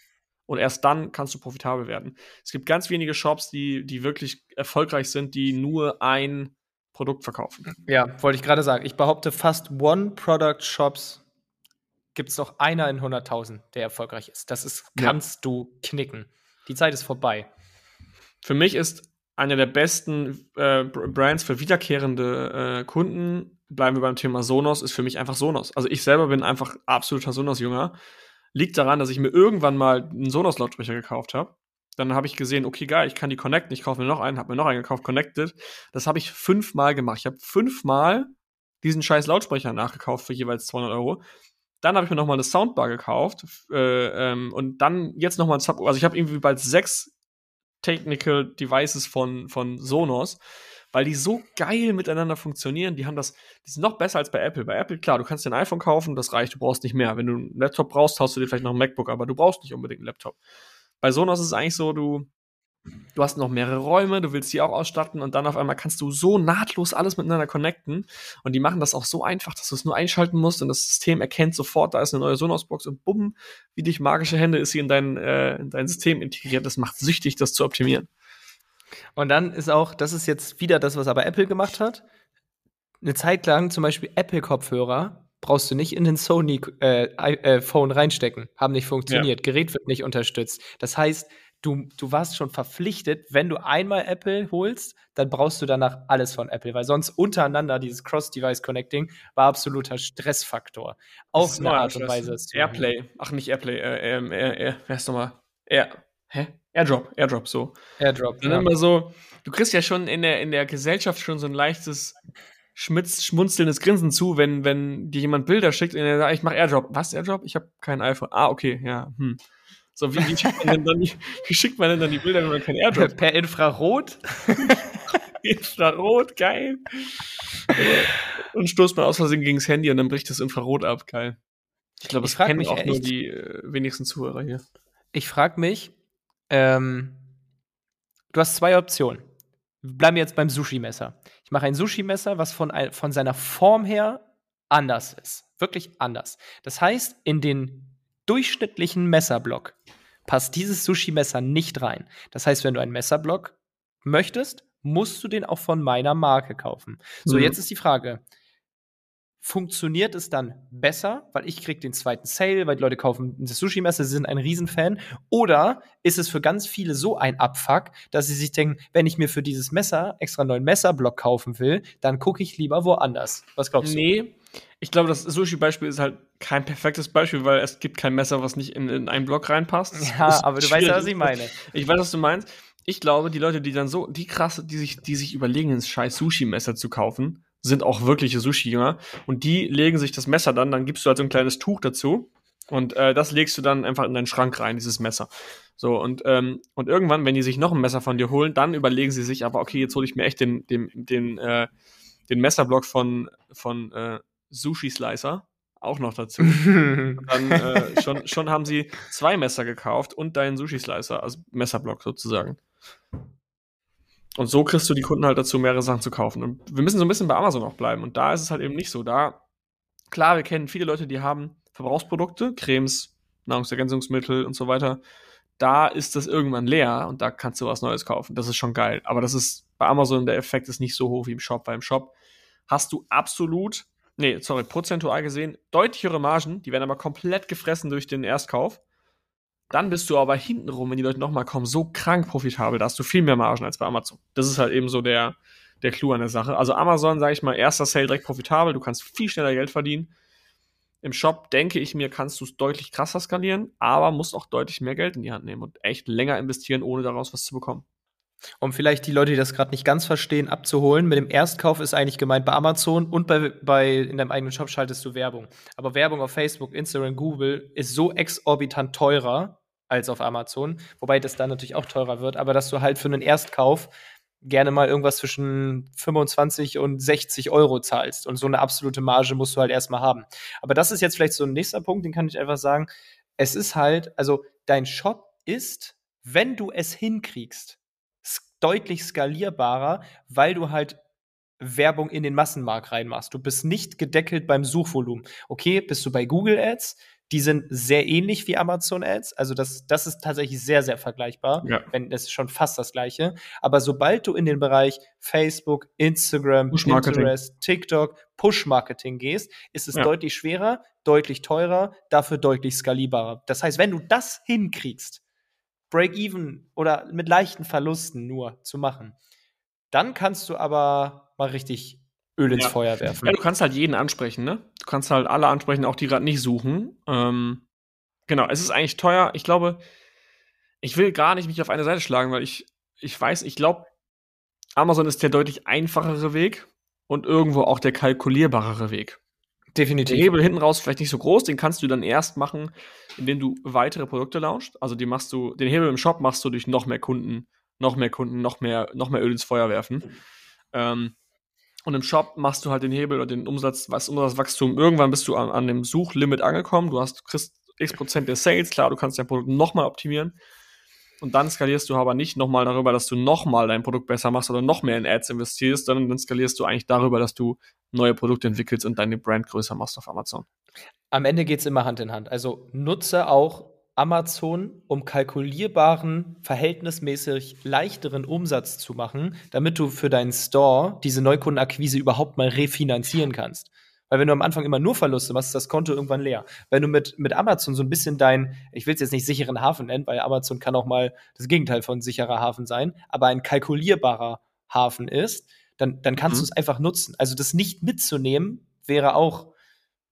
Und erst dann kannst du profitabel werden. Es gibt ganz wenige Shops, die, die wirklich erfolgreich sind, die nur ein Produkt verkaufen. Ja, wollte ich gerade sagen. Ich behaupte, fast One-Product-Shops gibt es noch einer in 100.000, der erfolgreich ist. Das ist, Ja. kannst du knicken. Die Zeit ist vorbei. Für mich ist einer der besten äh, Br- Brands für wiederkehrende äh, Kunden, bleiben wir beim Thema Sonos, ist für mich einfach Sonos. Also ich selber bin einfach absoluter Sonos-Jünger. Liegt daran, dass ich mir irgendwann mal einen Sonos-Lautsprecher gekauft habe. Dann habe ich gesehen, okay, geil, ich kann die connecten. Ich kaufe mir noch einen, habe mir noch einen gekauft, connected. Das habe ich fünfmal gemacht. Ich habe fünfmal diesen scheiß Lautsprecher nachgekauft für jeweils 200 Euro. Dann habe ich mir noch mal eine Soundbar gekauft äh, ähm, und dann jetzt noch mal ein Sub. Also ich habe irgendwie bald sechs Technical Devices von, von Sonos, weil die so geil miteinander funktionieren. Die haben das, die sind noch besser als bei Apple. Bei Apple, klar, du kannst dir ein iPhone kaufen, das reicht, du brauchst nicht mehr. Wenn du einen Laptop brauchst, hast du dir vielleicht noch ein MacBook, aber du brauchst nicht unbedingt einen Laptop. Bei Sonos ist es eigentlich so, du, du hast noch mehrere Räume, du willst die auch ausstatten und dann auf einmal kannst du so nahtlos alles miteinander connecten. Und die machen das auch so einfach, dass du es nur einschalten musst und das System erkennt sofort, da ist eine neue Sonos-Box und bumm, wie durch magische Hände ist sie in dein, äh, in dein System integriert. Das macht süchtig, das zu optimieren. Und dann ist auch, das ist jetzt wieder das, was aber Apple gemacht hat. Eine Zeit lang zum Beispiel Apple-Kopfhörer brauchst du nicht in den Sony-Phone äh, äh, Phone reinstecken. Haben nicht funktioniert. Gerät wird nicht unterstützt. Das heißt, du, du warst schon verpflichtet, wenn du einmal Apple holst, dann brauchst du danach alles von Apple, weil sonst untereinander dieses Cross-Device-Connecting war absoluter Stressfaktor. Ist eine Art und. Weise. Airplay. Ach, nicht Airplay. Äh, ähm, Air, Air, wer ist nochmal? Air, hä? Airdrop, Airdrop, so. Airdrop. Dann Ja. immer so, du kriegst ja schon in der, in der Gesellschaft schon so ein leichtes schmitz, schmunzelndes Grinsen zu, wenn, wenn dir jemand Bilder schickt und er sagt, ich mache Airdrop. Was, Airdrop? Ich habe kein iPhone. Ah, okay, ja, hm. So, wie, wie, schickt man denn dann die, wie schickt man denn dann die Bilder, wenn man kein Airdrop Per Infrarot. Infrarot, geil. und stoßt man aus Versehen gegen das Handy und dann bricht das Infrarot ab, geil. Ich glaube, Ich das frag kennen mich auch nur echt- die äh, wenigsten Zuhörer hier. Ich frage mich, ähm, du hast zwei Optionen. Bleiben wir jetzt beim Sushi-Messer. Ich mache ein Sushi-Messer, was von, von seiner Form her anders ist. Wirklich anders. Das heißt, in den durchschnittlichen Messerblock passt dieses Sushi-Messer nicht rein. Das heißt, wenn du einen Messerblock möchtest, musst du den auch von meiner Marke kaufen. So, mhm. jetzt ist die Frage, funktioniert es dann besser, weil ich krieg den zweiten Sale, weil die Leute kaufen das Sushi-Messer, sie sind ein Riesenfan, oder ist es für ganz viele so ein Abfuck, dass sie sich denken, wenn ich mir für dieses Messer extra einen neuen Messerblock kaufen will, dann gucke ich lieber woanders. Was glaubst du? Nee, ich glaube, das Sushi-Beispiel ist halt kein perfektes Beispiel, weil es gibt kein Messer, was nicht in, in einen Block reinpasst. Ja, aber du schwierig. weißt ja, was ich meine. Ich weiß, was du meinst. Ich glaube, die Leute, die dann so, die krasse, die sich, die sich überlegen, ein scheiß Sushi-Messer zu kaufen, sind auch wirkliche Sushi-Jünger. Und die legen sich das Messer dann, dann gibst du halt so ein kleines Tuch dazu. Und äh, das legst du dann einfach in deinen Schrank rein, dieses Messer. So, und, ähm, und irgendwann, wenn die sich noch ein Messer von dir holen, dann überlegen sie sich, aber okay, jetzt hole ich mir echt den, den, den, äh, den Messerblock von, von äh, Sushi Slicer auch noch dazu. dann äh, schon, schon haben sie zwei Messer gekauft und deinen Sushi Slicer, also Messerblock sozusagen. Und so kriegst du die Kunden halt dazu, mehrere Sachen zu kaufen. Und wir müssen so ein bisschen bei Amazon auch bleiben. Und da ist es halt eben nicht so. Da, klar, wir kennen viele Leute, die haben Verbrauchsprodukte, Cremes, Nahrungsergänzungsmittel und so weiter. Da ist das irgendwann leer und da kannst du was Neues kaufen. Das ist schon geil. Aber das ist bei Amazon der Effekt ist nicht so hoch wie im Shop, weil im Shop hast du absolut, nee, sorry, prozentual gesehen, deutlichere Margen, die werden aber komplett gefressen durch den Erstkauf. Dann bist du aber hintenrum, wenn die Leute nochmal kommen, so krank profitabel, da hast du viel mehr Margen als bei Amazon. Das ist halt eben so der, der Clou an der Sache. Also Amazon, sage ich mal, erster Sale direkt profitabel, du kannst viel schneller Geld verdienen. Im Shop, denke ich mir, kannst du es deutlich krasser skalieren, aber musst auch deutlich mehr Geld in die Hand nehmen und echt länger investieren, ohne daraus was zu bekommen. Um vielleicht die Leute, die das gerade nicht ganz verstehen, abzuholen, mit dem Erstkauf ist eigentlich gemeint bei Amazon und bei, bei in deinem eigenen Shop schaltest du Werbung. Aber Werbung auf Facebook, Instagram, Google ist so exorbitant teurer, als auf Amazon. Wobei das dann natürlich auch teurer wird, aber dass du halt für einen Erstkauf gerne mal irgendwas zwischen 25 und 60 Euro zahlst. Und so eine absolute Marge musst du halt erstmal haben. Aber das ist jetzt vielleicht so ein nächster Punkt, den kann ich einfach sagen. Es ist halt, also dein Shop ist, wenn du es hinkriegst, deutlich skalierbarer, weil du halt Werbung in den Massenmarkt reinmachst. Du bist nicht gedeckelt beim Suchvolumen. Okay, bist du bei Google Ads, die sind sehr ähnlich wie Amazon Ads. Also das, das ist tatsächlich sehr, sehr vergleichbar. Ja. Wenn das ist schon fast das gleiche. Aber sobald du in den Bereich Facebook, Instagram, Pinterest, TikTok, Push-Marketing gehst, ist es ja. deutlich schwerer, deutlich teurer, dafür deutlich skalierbarer. Das heißt, wenn du das hinkriegst, Break-even oder mit leichten Verlusten nur zu machen, dann kannst du aber mal richtig Öl ins ja. Feuer werfen. Ja, du kannst halt jeden ansprechen, ne? Du kannst halt alle ansprechen, auch die gerade nicht suchen. Ähm, genau, es ist eigentlich teuer. Ich glaube, ich will gar nicht mich auf eine Seite schlagen, weil ich, ich weiß, ich glaube, Amazon ist der deutlich einfachere Weg und irgendwo auch der kalkulierbarere Weg. Definitiv. Der Hebel hinten raus vielleicht nicht so groß, den kannst du dann erst machen, indem du weitere Produkte launchst. Also die machst du, den Hebel im Shop machst du durch noch mehr Kunden, noch mehr Kunden, noch mehr, noch mehr Öl ins Feuer werfen. Ähm, und im Shop machst du halt den Hebel oder den Umsatz, was Umsatzwachstum. Irgendwann bist du an, an dem Suchlimit angekommen. Du hast, kriegst x Prozent der Sales. Klar, du kannst dein Produkt nochmal optimieren. Und dann skalierst du aber nicht nochmal darüber, dass du nochmal dein Produkt besser machst oder noch mehr in Ads investierst, sondern dann skalierst du eigentlich darüber, dass du neue Produkte entwickelst und deine Brand größer machst auf Amazon. Am Ende geht es immer Hand in Hand. Also nutze auch Amazon, um kalkulierbaren, verhältnismäßig leichteren Umsatz zu machen, damit du für deinen Store diese Neukundenakquise überhaupt mal refinanzieren kannst. Weil wenn du am Anfang immer nur Verluste machst, ist das Konto irgendwann leer. Wenn du mit, mit Amazon so ein bisschen dein, ich will es jetzt nicht sicheren Hafen nennen, weil Amazon kann auch mal das Gegenteil von sicherer Hafen sein, aber ein kalkulierbarer Hafen ist, dann, dann kannst mhm. du es einfach nutzen. Also das nicht mitzunehmen wäre auch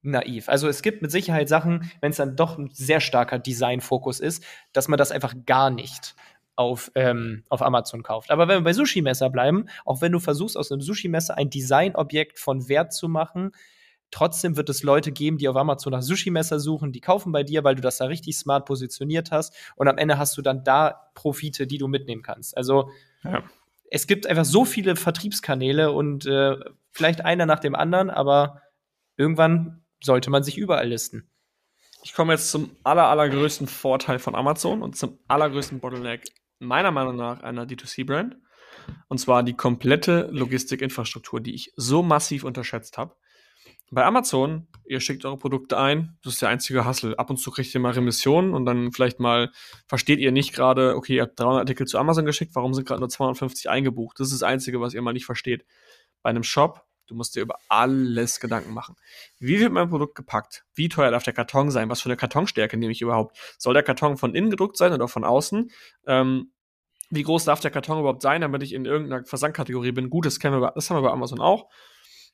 naiv. Also es gibt mit Sicherheit Sachen, wenn es dann doch ein sehr starker Designfokus ist, dass man das einfach gar nicht auf, ähm, auf Amazon kauft. Aber wenn wir bei Sushi-Messer bleiben, auch wenn du versuchst, aus einem Sushi-Messer ein Designobjekt von Wert zu machen, trotzdem wird es Leute geben, die auf Amazon nach Sushi-Messer suchen, die kaufen bei dir, weil du das da richtig smart positioniert hast und am Ende hast du dann da Profite, die du mitnehmen kannst. Also ja. es gibt einfach so viele Vertriebskanäle und äh, vielleicht einer nach dem anderen, aber irgendwann sollte man sich überall listen. Ich komme jetzt zum aller, allergrößten Vorteil von Amazon und zum allergrößten Bottleneck meiner Meinung nach einer D2C-Brand. Und zwar die komplette Logistikinfrastruktur, die ich so massiv unterschätzt habe. Bei Amazon, ihr schickt eure Produkte ein, das ist der einzige Hassel. Ab und zu kriegt ihr mal Remissionen und dann vielleicht mal versteht ihr nicht gerade, okay, ihr habt 300 Artikel zu Amazon geschickt, warum sind gerade nur 250 eingebucht? Das ist das Einzige, was ihr mal nicht versteht. Bei einem Shop, du musst dir über alles Gedanken machen. Wie wird mein Produkt gepackt? Wie teuer darf der Karton sein? Was für eine Kartonstärke nehme ich überhaupt? Soll der Karton von innen gedruckt sein oder von außen? Ähm, wie groß darf der Karton überhaupt sein, damit ich in irgendeiner Versandkategorie bin? Gut, das, kennen wir, das haben wir bei Amazon auch.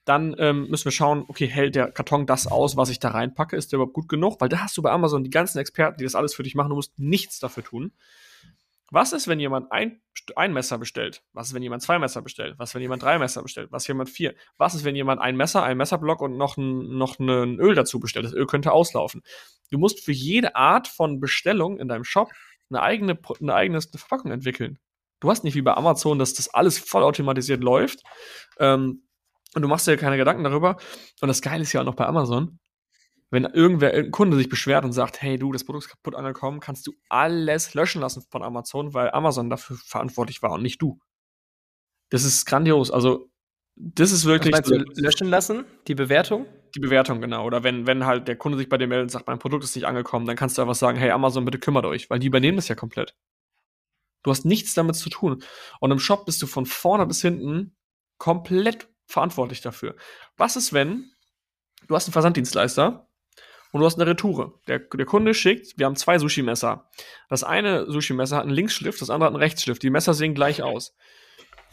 Dann ähm, müssen wir schauen, okay, hält der Karton das aus, was ich da reinpacke? Ist der überhaupt gut genug? Weil da hast du bei Amazon die ganzen Experten, die das alles für dich machen. Du musst nichts dafür tun. Was ist, wenn jemand ein, ein Messer bestellt? Was ist, wenn jemand zwei Messer bestellt? Was ist, wenn jemand drei Messer bestellt? Was ist, wenn jemand vier? Was ist, wenn jemand ein Messer, ein Messerblock und noch ein, noch ein Öl dazu bestellt? Das Öl könnte auslaufen. Du musst für jede Art von Bestellung in deinem Shop eine eigene, eine eigene Verpackung entwickeln. Du hast nicht wie bei Amazon, dass das alles vollautomatisiert läuft. Ähm, und du machst dir keine Gedanken darüber. Und das Geile ist ja auch noch bei Amazon, wenn irgendwer, irgendein Kunde sich beschwert und sagt, hey du, das Produkt ist kaputt angekommen, kannst du alles löschen lassen von Amazon, weil Amazon dafür verantwortlich war und nicht du. Das ist grandios. Also, das ist wirklich. Meinst du, löschen lassen? Die Bewertung? Die Bewertung, genau. Oder wenn, wenn halt der Kunde sich bei dir meldet und sagt, mein Produkt ist nicht angekommen, dann kannst du einfach sagen, hey Amazon, bitte kümmert euch, weil die übernehmen das ja komplett. Du hast nichts damit zu tun. Und im Shop bist du von vorne bis hinten komplett verantwortlich dafür. Was ist, wenn du hast einen Versanddienstleister und du hast eine Retoure. Der, der Kunde schickt, wir haben zwei Sushi-Messer. Das eine Sushi-Messer hat einen Linksschliff, das andere hat einen Rechtsschliff. Die Messer sehen gleich aus.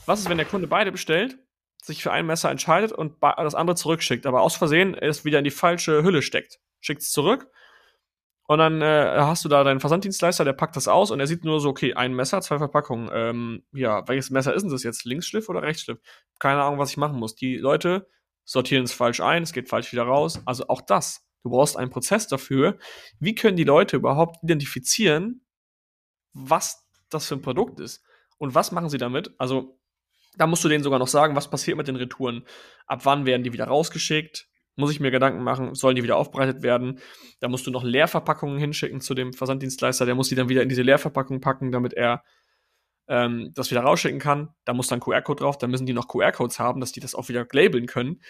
Was ist, wenn der Kunde beide bestellt, sich für ein Messer entscheidet und das andere zurückschickt, aber aus Versehen es wieder in die falsche Hülle steckt? Schickt es zurück und dann äh, hast du da deinen Versanddienstleister, der packt das aus und er sieht nur so, okay, ein Messer, zwei Verpackungen. Ähm, ja, welches Messer ist denn das jetzt? Linksschliff oder Rechtsschliff? Keine Ahnung, was ich machen muss. Die Leute sortieren es falsch ein, es geht falsch wieder raus. Also auch das. Du brauchst einen Prozess dafür. Wie können die Leute überhaupt identifizieren, was das für ein Produkt ist? Und was machen sie damit? Also, da musst du denen sogar noch sagen, was passiert mit den Retouren. Ab wann werden die wieder rausgeschickt? Muss ich mir Gedanken machen, sollen die wieder aufbereitet werden? Da musst du noch Leerverpackungen hinschicken zu dem Versanddienstleister, der muss die dann wieder in diese Leerverpackung packen, damit er ähm, das wieder rausschicken kann. Da muss dann QR-Code drauf, dann müssen die noch QR-Codes haben, dass die das auch wieder labeln können.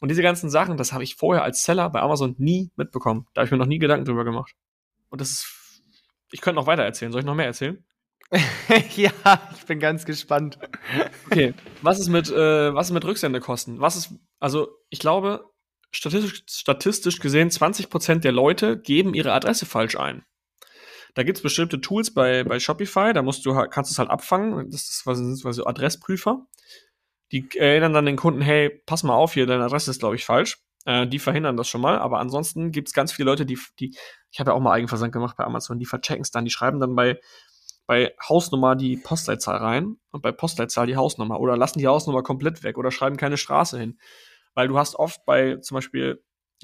Und diese ganzen Sachen, das habe ich vorher als Seller bei Amazon nie mitbekommen. Da habe ich mir noch nie Gedanken drüber gemacht. Und das ist. Ich könnte noch weiter erzählen. Soll ich noch mehr erzählen? ja, ich bin ganz gespannt. Okay, was ist mit, äh, was ist mit Rücksendekosten? Was ist, also ich glaube, statistisch, statistisch gesehen 20% der Leute geben ihre Adresse falsch ein. Da gibt es bestimmte Tools bei, bei Shopify, da musst du, kannst du es halt abfangen. Das ist was, was so Adressprüfer. Die erinnern dann den Kunden, hey, pass mal auf hier, deine Adresse ist, glaube ich, falsch. Äh, die verhindern das schon mal, aber ansonsten gibt es ganz viele Leute, die, die ich habe ja auch mal Eigenversand gemacht bei Amazon, die verchecken es dann, die schreiben dann bei, bei Hausnummer die Postleitzahl rein und bei Postleitzahl die Hausnummer oder lassen die Hausnummer komplett weg oder schreiben keine Straße hin weil du hast oft bei zum Beispiel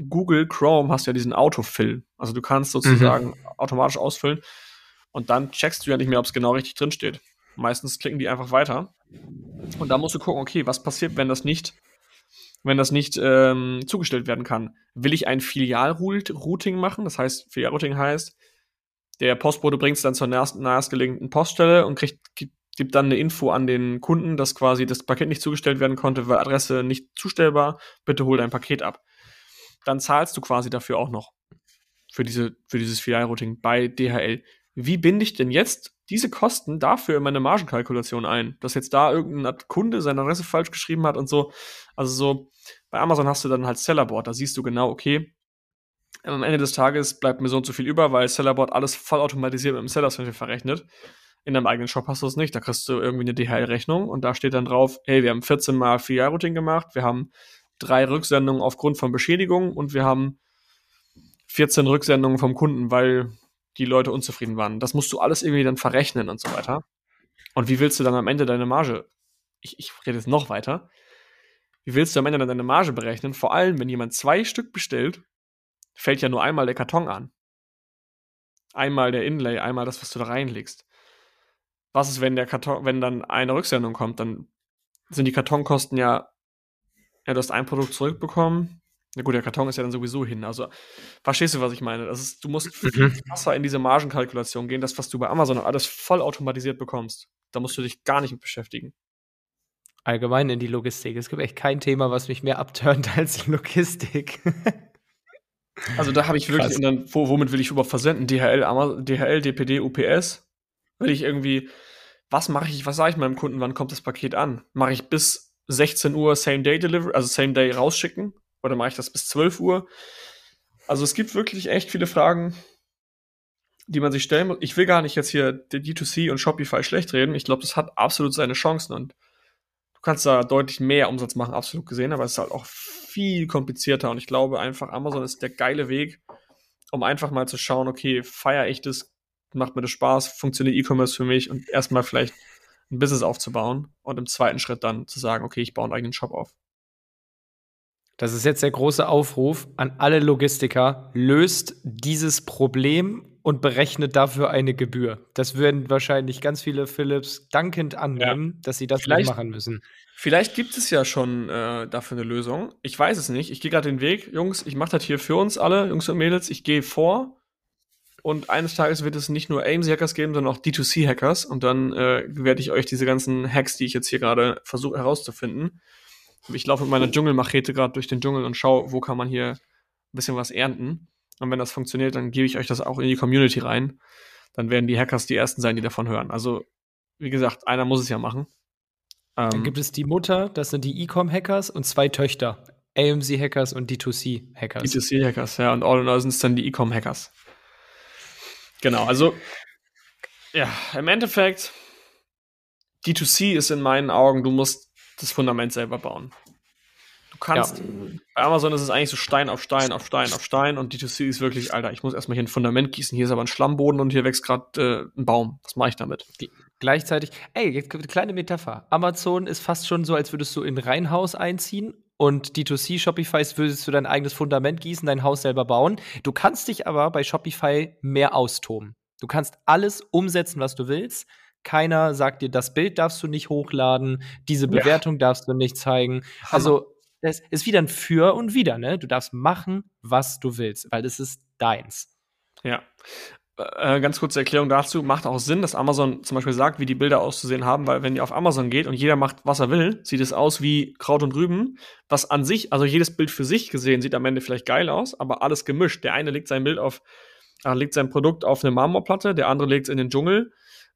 Google Chrome hast du ja diesen Autofill. Also du kannst sozusagen mhm. automatisch ausfüllen und dann checkst du ja nicht mehr, ob es genau richtig drin steht. Meistens klicken die einfach weiter. Und da musst du gucken, okay, was passiert, wenn das nicht, wenn das nicht ähm, zugestellt werden kann. Will ich ein Filialrouting machen? Das heißt, Filialrouting heißt, der Postbote bringt es dann zur nächstgelegenen Poststelle und kriegt, gibt dann eine Info an den Kunden, dass quasi das Paket nicht zugestellt werden konnte, weil Adresse nicht zustellbar, bitte hol dein Paket ab. Dann zahlst du quasi dafür auch noch für, diese, für dieses Filialrouting bei DHL. Wie binde ich denn jetzt diese Kosten dafür in meine Margenkalkulation ein? Dass jetzt da irgendein Kunde seine Adresse falsch geschrieben hat und so. Also so, bei Amazon hast du dann halt Sellerboard, da siehst du genau, okay, am Ende des Tages bleibt mir so und so viel über, weil Sellerboard alles voll automatisiert mit dem Seller verrechnet. In deinem eigenen Shop hast du es nicht. Da kriegst du irgendwie eine DHL-Rechnung und da steht dann drauf, hey, wir haben 14 mal Filialrouting gemacht, wir haben drei Rücksendungen aufgrund von Beschädigungen und wir haben 14 Rücksendungen vom Kunden, weil die Leute unzufrieden waren. Das musst du alles irgendwie dann verrechnen und so weiter. Und wie willst du dann am Ende deine Marge? Ich, ich rede jetzt noch weiter. Wie willst du am Ende dann deine Marge berechnen? Vor allem, wenn jemand zwei Stück bestellt, fällt ja nur einmal der Karton an. Einmal der Inlay, einmal das, was du da reinlegst was ist, wenn der Karton, wenn dann eine Rücksendung kommt, dann sind die Kartonkosten ja, ja, du hast ein Produkt zurückbekommen, Na gut, der Karton ist ja dann sowieso hin. Also, verstehst du, was ich meine? Das ist, du musst viel Mhm. krasser in diese Margenkalkulation gehen, das, was du bei Amazon alles voll automatisiert bekommst. Da musst du dich gar nicht mit beschäftigen. Allgemein in die Logistik. Es gibt echt kein Thema, was mich mehr abturnt als Logistik. Also da habe ich wirklich, dann, wo, womit will ich überhaupt versenden? DHL, Ama- DHL, DPD, UPS? Will ich irgendwie, was mache ich, was sage ich meinem Kunden, wann kommt das Paket an? Mache ich bis 16 Uhr Same-Day-Delivery, also Same-Day rausschicken? Oder mache ich das bis 12 Uhr? Also es gibt wirklich echt viele Fragen, die man sich stellen muss. Ich will gar nicht jetzt hier die D2C und Shopify schlecht reden. Ich glaube, das hat absolut seine Chancen und du kannst da deutlich mehr Umsatz machen, absolut gesehen, aber es ist halt auch viel komplizierter und ich glaube einfach, Amazon ist der geile Weg, um einfach mal zu schauen, okay, feiere ich das, macht mir das Spaß, funktioniert E-Commerce für mich und erstmal vielleicht ein Business aufzubauen und im zweiten Schritt dann zu sagen, okay, ich baue einen eigenen Shop auf. Das ist jetzt der große Aufruf an alle Logistiker. Löst dieses Problem und berechnet dafür eine Gebühr. Das würden wahrscheinlich ganz viele Philips dankend annehmen, dass sie das Vielleicht- nicht machen müssen. Vielleicht gibt es ja schon äh, dafür eine Lösung. Ich weiß es nicht. Ich gehe gerade den Weg, Jungs. Ich mache das hier für uns alle, Jungs und Mädels. Ich gehe vor. Und eines Tages wird es nicht nur AMC-Hackers geben, sondern auch D2C-Hackers. Und dann äh, werde ich euch diese ganzen Hacks, die ich jetzt hier gerade versuche herauszufinden. Ich laufe mit meiner Dschungelmachete gerade durch den Dschungel und schaue, wo kann man hier ein bisschen was ernten. Und wenn das funktioniert, dann gebe ich euch das auch in die Community rein. Dann werden die Hackers die ersten sein, die davon hören. Also, wie gesagt, einer muss es ja machen. Dann Ähm, gibt es die Mutter, das sind die E-Com-Hackers und zwei Töchter. AMC-Hackers und D2C-Hackers. D2C-Hackers, ja, und all in all sind es dann die E-Com-Hackers. Genau, also, ja, im Endeffekt, D2C ist in meinen Augen, du musst das Fundament selber bauen. Du kannst, bei Amazon ist es eigentlich so Stein auf Stein auf Stein auf Stein und D2C ist wirklich, Alter, ich muss erstmal hier ein Fundament gießen, hier ist aber ein Schlammboden und hier wächst gerade äh, ein Baum. Was mache ich damit? Gleichzeitig, ey, jetzt kommt eine kleine Metapher. Amazon ist fast schon so, als würdest du in ein Reihenhaus einziehen und D2C Shopify ist, würdest du dein eigenes Fundament gießen, dein Haus selber bauen. Du kannst dich aber bei Shopify mehr austoben. Du kannst alles umsetzen, was du willst. Keiner sagt dir, das Bild darfst du nicht hochladen, diese Ja. Bewertung darfst du nicht zeigen. Also, es ist wieder ein Für und Wider, ne? Du darfst machen, was du willst, weil das ist deins. Ja. Äh, ganz kurze Erklärung dazu. Macht auch Sinn, dass Amazon zum Beispiel sagt, wie die Bilder auszusehen haben, weil wenn ihr auf Amazon geht und jeder macht, was er will, sieht es aus wie Kraut und Rüben, was an sich, also jedes Bild für sich gesehen, sieht am Ende vielleicht geil aus, aber alles gemischt. Der eine legt sein Bild auf, äh, legt sein Produkt auf eine Marmorplatte, der andere legt es in den Dschungel,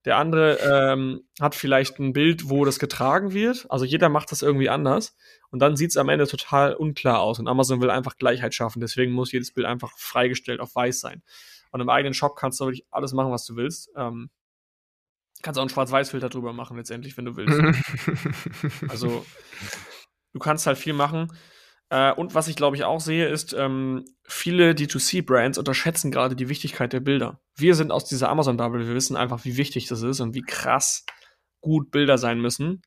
der andere ähm, hat vielleicht ein Bild, wo das getragen wird. Also jeder macht das irgendwie anders. Und dann sieht es am Ende total unklar aus. Und Amazon will einfach Gleichheit schaffen. Deswegen muss jedes Bild einfach freigestellt auf weiß sein. Und im eigenen Shop kannst du wirklich alles machen, was du willst. Ähm, kannst auch einen Schwarz-Weiß-Filter drüber machen, letztendlich, wenn du willst. Also, du kannst halt viel machen. Äh, und was ich glaube ich auch sehe, ist, ähm, viele D2C-Brands unterschätzen gerade die Wichtigkeit der Bilder. Wir sind aus dieser Amazon-Bubble, wir wissen einfach, wie wichtig das ist und wie krass gut Bilder sein müssen.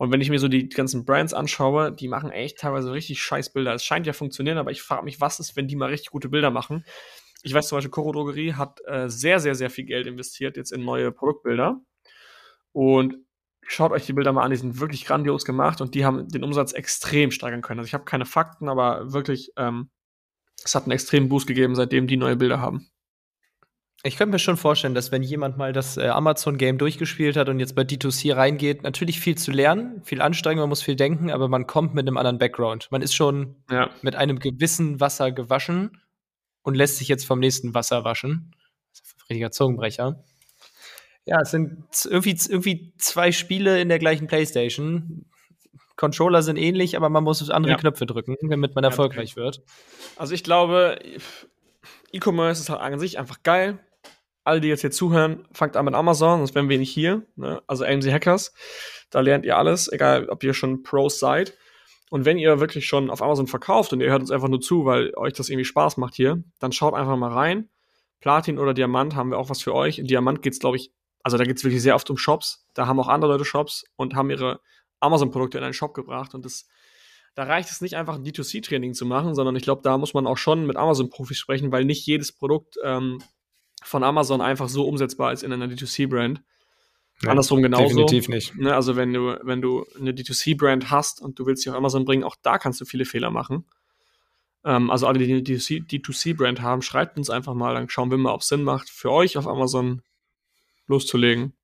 Und wenn ich mir so die ganzen Brands anschaue, die machen echt teilweise richtig scheiß Bilder. Es scheint ja funktionieren, aber ich frage mich, was ist, wenn die mal richtig gute Bilder machen? Ich weiß zum Beispiel, Coro Drogerie hat äh, sehr, sehr, sehr viel Geld investiert jetzt in neue Produktbilder. Und schaut euch die Bilder mal an, die sind wirklich grandios gemacht und die haben den Umsatz extrem steigern können. Also ich habe keine Fakten, aber wirklich, ähm, es hat einen extremen Boost gegeben, seitdem die neue Bilder haben. Ich könnte mir schon vorstellen, dass wenn jemand mal das äh, Amazon-Game durchgespielt hat und jetzt bei D2C reingeht, natürlich viel zu lernen, viel anstrengen, man muss viel denken, aber man kommt mit einem anderen Background. Man ist schon Ja. mit einem gewissen Wasser gewaschen und lässt sich jetzt vom nächsten Wasser waschen. Das ist ein richtiger Zungenbrecher. Ja, es sind irgendwie, irgendwie zwei Spiele in der gleichen Playstation. Controller sind ähnlich, aber man muss andere Ja. Knöpfe drücken, damit man Ja, erfolgreich wird. Also ich glaube, E-Commerce ist halt an sich einfach geil. Alle, die jetzt hier zuhören, fangt an mit Amazon, sonst wären wir nicht hier. Ne? Also AMC Hackers, da lernt ihr alles, egal ob ihr schon Pros seid. Und wenn ihr wirklich schon auf Amazon verkauft und ihr hört uns einfach nur zu, weil euch das irgendwie Spaß macht hier, dann schaut einfach mal rein. Platin oder Diamant haben wir auch was für euch. In Diamant geht's, glaube ich, also da geht's wirklich sehr oft um Shops. Da haben auch andere Leute Shops und haben ihre Amazon-Produkte in einen Shop gebracht. Und das, da reicht es nicht einfach ein D2C-Training zu machen, sondern ich glaube, da muss man auch schon mit Amazon-Profis sprechen, weil nicht jedes Produkt ähm, von Amazon einfach so umsetzbar ist in einer D2C-Brand. Andersrum genauso. Definitiv nicht. Ne, also wenn du, wenn du eine D2C-Brand hast und du willst sie auf Amazon bringen, auch da kannst du viele Fehler machen. Ähm, also alle, die eine D2C-Brand haben, schreibt uns einfach mal, dann schauen wir mal, ob es Sinn macht, für euch auf Amazon loszulegen.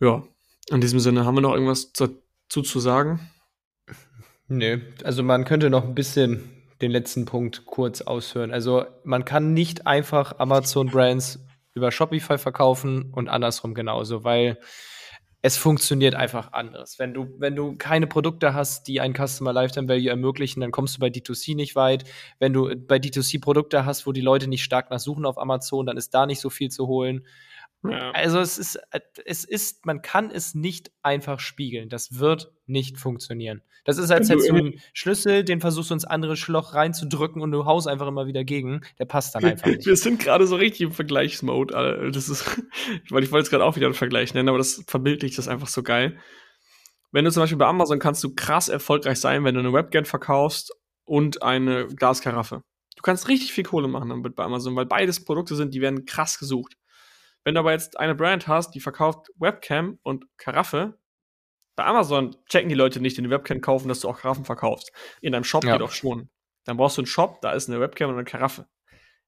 Ja, in diesem Sinne, haben wir noch irgendwas dazu zu sagen? Nö, also man könnte noch ein bisschen den letzten Punkt kurz ausführen. Also man kann nicht einfach Amazon-Brands über Shopify verkaufen und andersrum genauso, weil es funktioniert einfach anders. Wenn du, wenn du keine Produkte hast, die ein Customer Lifetime Value ermöglichen, dann kommst du bei D2C nicht weit. Wenn du bei D2C Produkte hast, wo die Leute nicht stark nach suchen auf Amazon, dann ist da nicht so viel zu holen. Ja. Also es ist, es ist, man kann es nicht einfach spiegeln. Das wird nicht funktionieren. Das ist, als hättest du einen Schlüssel, den versuchst du ins andere Schloch reinzudrücken und du haust einfach immer wieder gegen. Der passt dann einfach nicht. Wir sind gerade so richtig im Vergleichsmode. Das ist, weil ich wollte es gerade auch wieder einen Vergleich nennen, aber das verbildlicht das einfach so geil. Wenn du zum Beispiel bei Amazon kannst du krass erfolgreich sein, wenn du eine Webcam verkaufst und eine Glaskaraffe. Du kannst richtig viel Kohle machen damit bei Amazon, weil beides Produkte sind, die werden krass gesucht. Wenn du aber jetzt eine Brand hast, die verkauft Webcam und Karaffe, bei Amazon checken die Leute nicht, die eine Webcam kaufen, dass du auch Karaffen verkaufst. In deinem Shop ja. geht auch schon. Dann brauchst du einen Shop, da ist eine Webcam und eine Karaffe.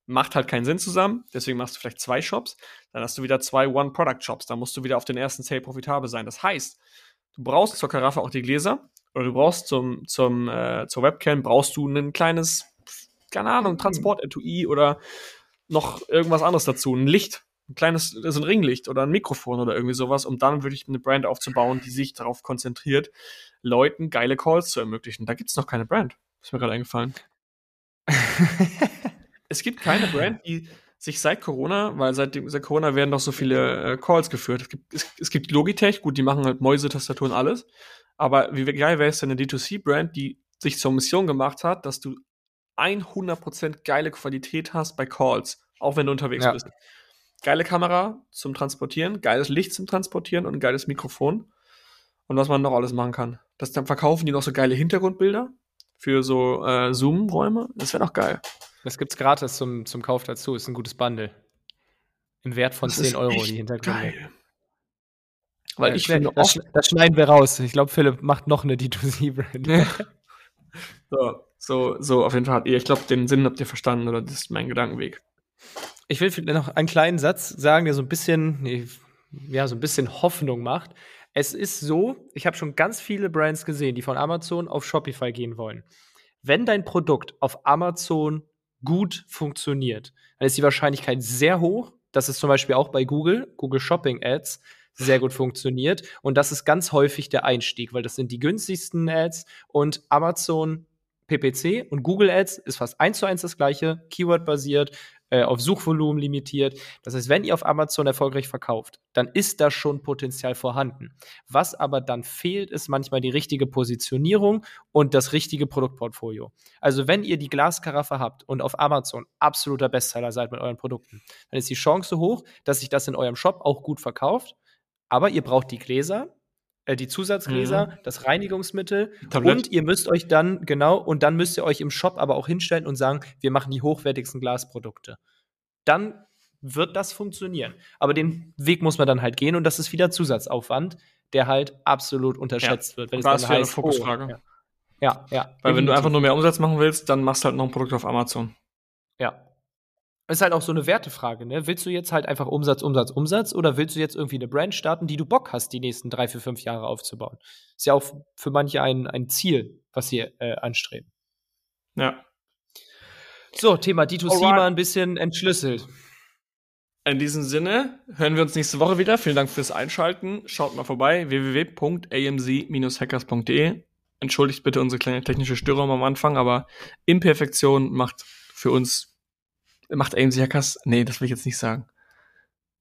Macht halt keinen Sinn zusammen, deswegen machst du vielleicht zwei Shops, dann hast du wieder zwei One-Product-Shops, dann musst du wieder auf den ersten Sale profitabel sein. Das heißt, du brauchst zur Karaffe auch die Gläser oder du brauchst zum, zum, äh, zur Webcam brauchst du ein kleines, keine Ahnung, Transport-Etui oder noch irgendwas anderes dazu, ein Licht, ein kleines, so ein Ringlicht oder ein Mikrofon oder irgendwie sowas, um dann wirklich eine Brand aufzubauen, die sich darauf konzentriert, Leuten geile Calls zu ermöglichen. Da gibt es noch keine Brand. Ist mir gerade eingefallen. es gibt keine Brand, die sich seit Corona, weil seit, dem, seit Corona werden doch so viele äh, Calls geführt. Es gibt, es, es gibt Logitech, gut, die machen halt Mäuse, Tastaturen, alles. Aber wie geil wäre es denn eine D2C-Brand, die sich zur Mission gemacht hat, dass du 100% geile Qualität hast bei Calls, auch wenn du unterwegs ja. bist geile Kamera zum Transportieren, geiles Licht zum Transportieren und ein geiles Mikrofon. Und was man noch alles machen kann. Das dann verkaufen die noch so geile Hintergrundbilder für so äh, Zoom-Räume. Das wäre doch geil. Das gibt's gratis zum, zum Kauf dazu. Ist ein gutes Bundle. Im Wert von das 10 Euro die Hintergründe. Geil. Weil ich finde, das, das, schneiden wir raus. Ich glaube, Philipp macht noch eine D2C-Brand. so, so, so, auf jeden Fall. Ich glaube, den Sinn habt ihr verstanden, oder das ist mein Gedankenweg. Ich will noch einen kleinen Satz sagen, der so ein bisschen, ja, so ein bisschen Hoffnung macht. Es ist so, ich habe schon ganz viele Brands gesehen, die von Amazon auf Shopify gehen wollen. Wenn dein Produkt auf Amazon gut funktioniert, dann ist die Wahrscheinlichkeit sehr hoch, dass es zum Beispiel auch bei Google, Google Shopping Ads, sehr gut funktioniert. Und das ist ganz häufig der Einstieg, weil das sind die günstigsten Ads und Amazon PPC und Google Ads ist fast eins zu eins das gleiche, Keyword-basiert, äh, auf Suchvolumen limitiert. Das heißt, wenn ihr auf Amazon erfolgreich verkauft, dann ist da schon Potenzial vorhanden. Was aber dann fehlt, ist manchmal die richtige Positionierung und das richtige Produktportfolio. Also wenn ihr die Glaskaraffe habt und auf Amazon absoluter Bestseller seid mit euren Produkten, dann ist die Chance hoch, dass sich das in eurem Shop auch gut verkauft. Aber ihr braucht die Gläser, äh, die Zusatzgläser, mhm. das Reinigungsmittel Tablett. und ihr müsst euch dann, genau, und dann müsst ihr euch im Shop aber auch hinstellen und sagen, wir machen die hochwertigsten Glasprodukte. Dann wird das funktionieren. Aber den Weg muss man dann halt gehen und das ist wieder Zusatzaufwand, der halt absolut unterschätzt ja. wird. Wenn das heißt, eine Fokusfrage. Oh, ja. ja, ja. Weil wenn du einfach nur mehr Umsatz machen willst, dann machst du halt noch ein Produkt auf Amazon. Ja, ist halt auch so eine Wertefrage, ne? Willst du jetzt halt einfach Umsatz, Umsatz, Umsatz oder willst du jetzt irgendwie eine Brand starten, die du Bock hast, die nächsten drei, vier, fünf Jahre aufzubauen? Ist ja auch für manche ein, ein Ziel, was sie äh, anstreben. Ja. So, Thema D2C Alright. mal ein bisschen entschlüsselt. In diesem Sinne hören wir uns nächste Woche wieder. Vielen Dank fürs Einschalten. Schaut mal vorbei www.amz-hackers.de. Entschuldigt bitte unsere kleine technische Störung am Anfang, aber Imperfektion macht für uns macht AMC Hackers, nee, das will ich jetzt nicht sagen.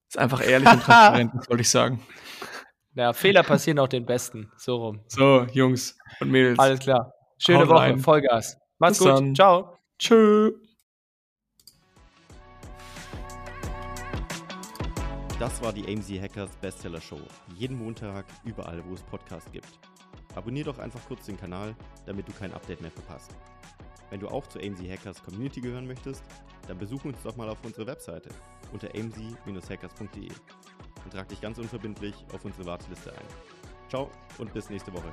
Ist einfach ehrlich und transparent, wollte ich sagen. Ja, Fehler passieren auch den Besten. So rum. So, Jungs und Mädels. Alles klar. Schöne Haut Woche, rein. Vollgas. Macht's Bis gut. Dann. Ciao. Tschö. Das war die AMZ Hackers Bestseller Show. Jeden Montag, überall, wo es Podcasts gibt. Abonnier doch einfach kurz den Kanal, damit du kein Update mehr verpasst. Wenn du auch zur AMZ Hackers Community gehören möchtest, dann besuch uns doch mal auf unserer Webseite unter amz-hackers.de und trag dich ganz unverbindlich auf unsere Warteliste ein. Ciao und bis nächste Woche.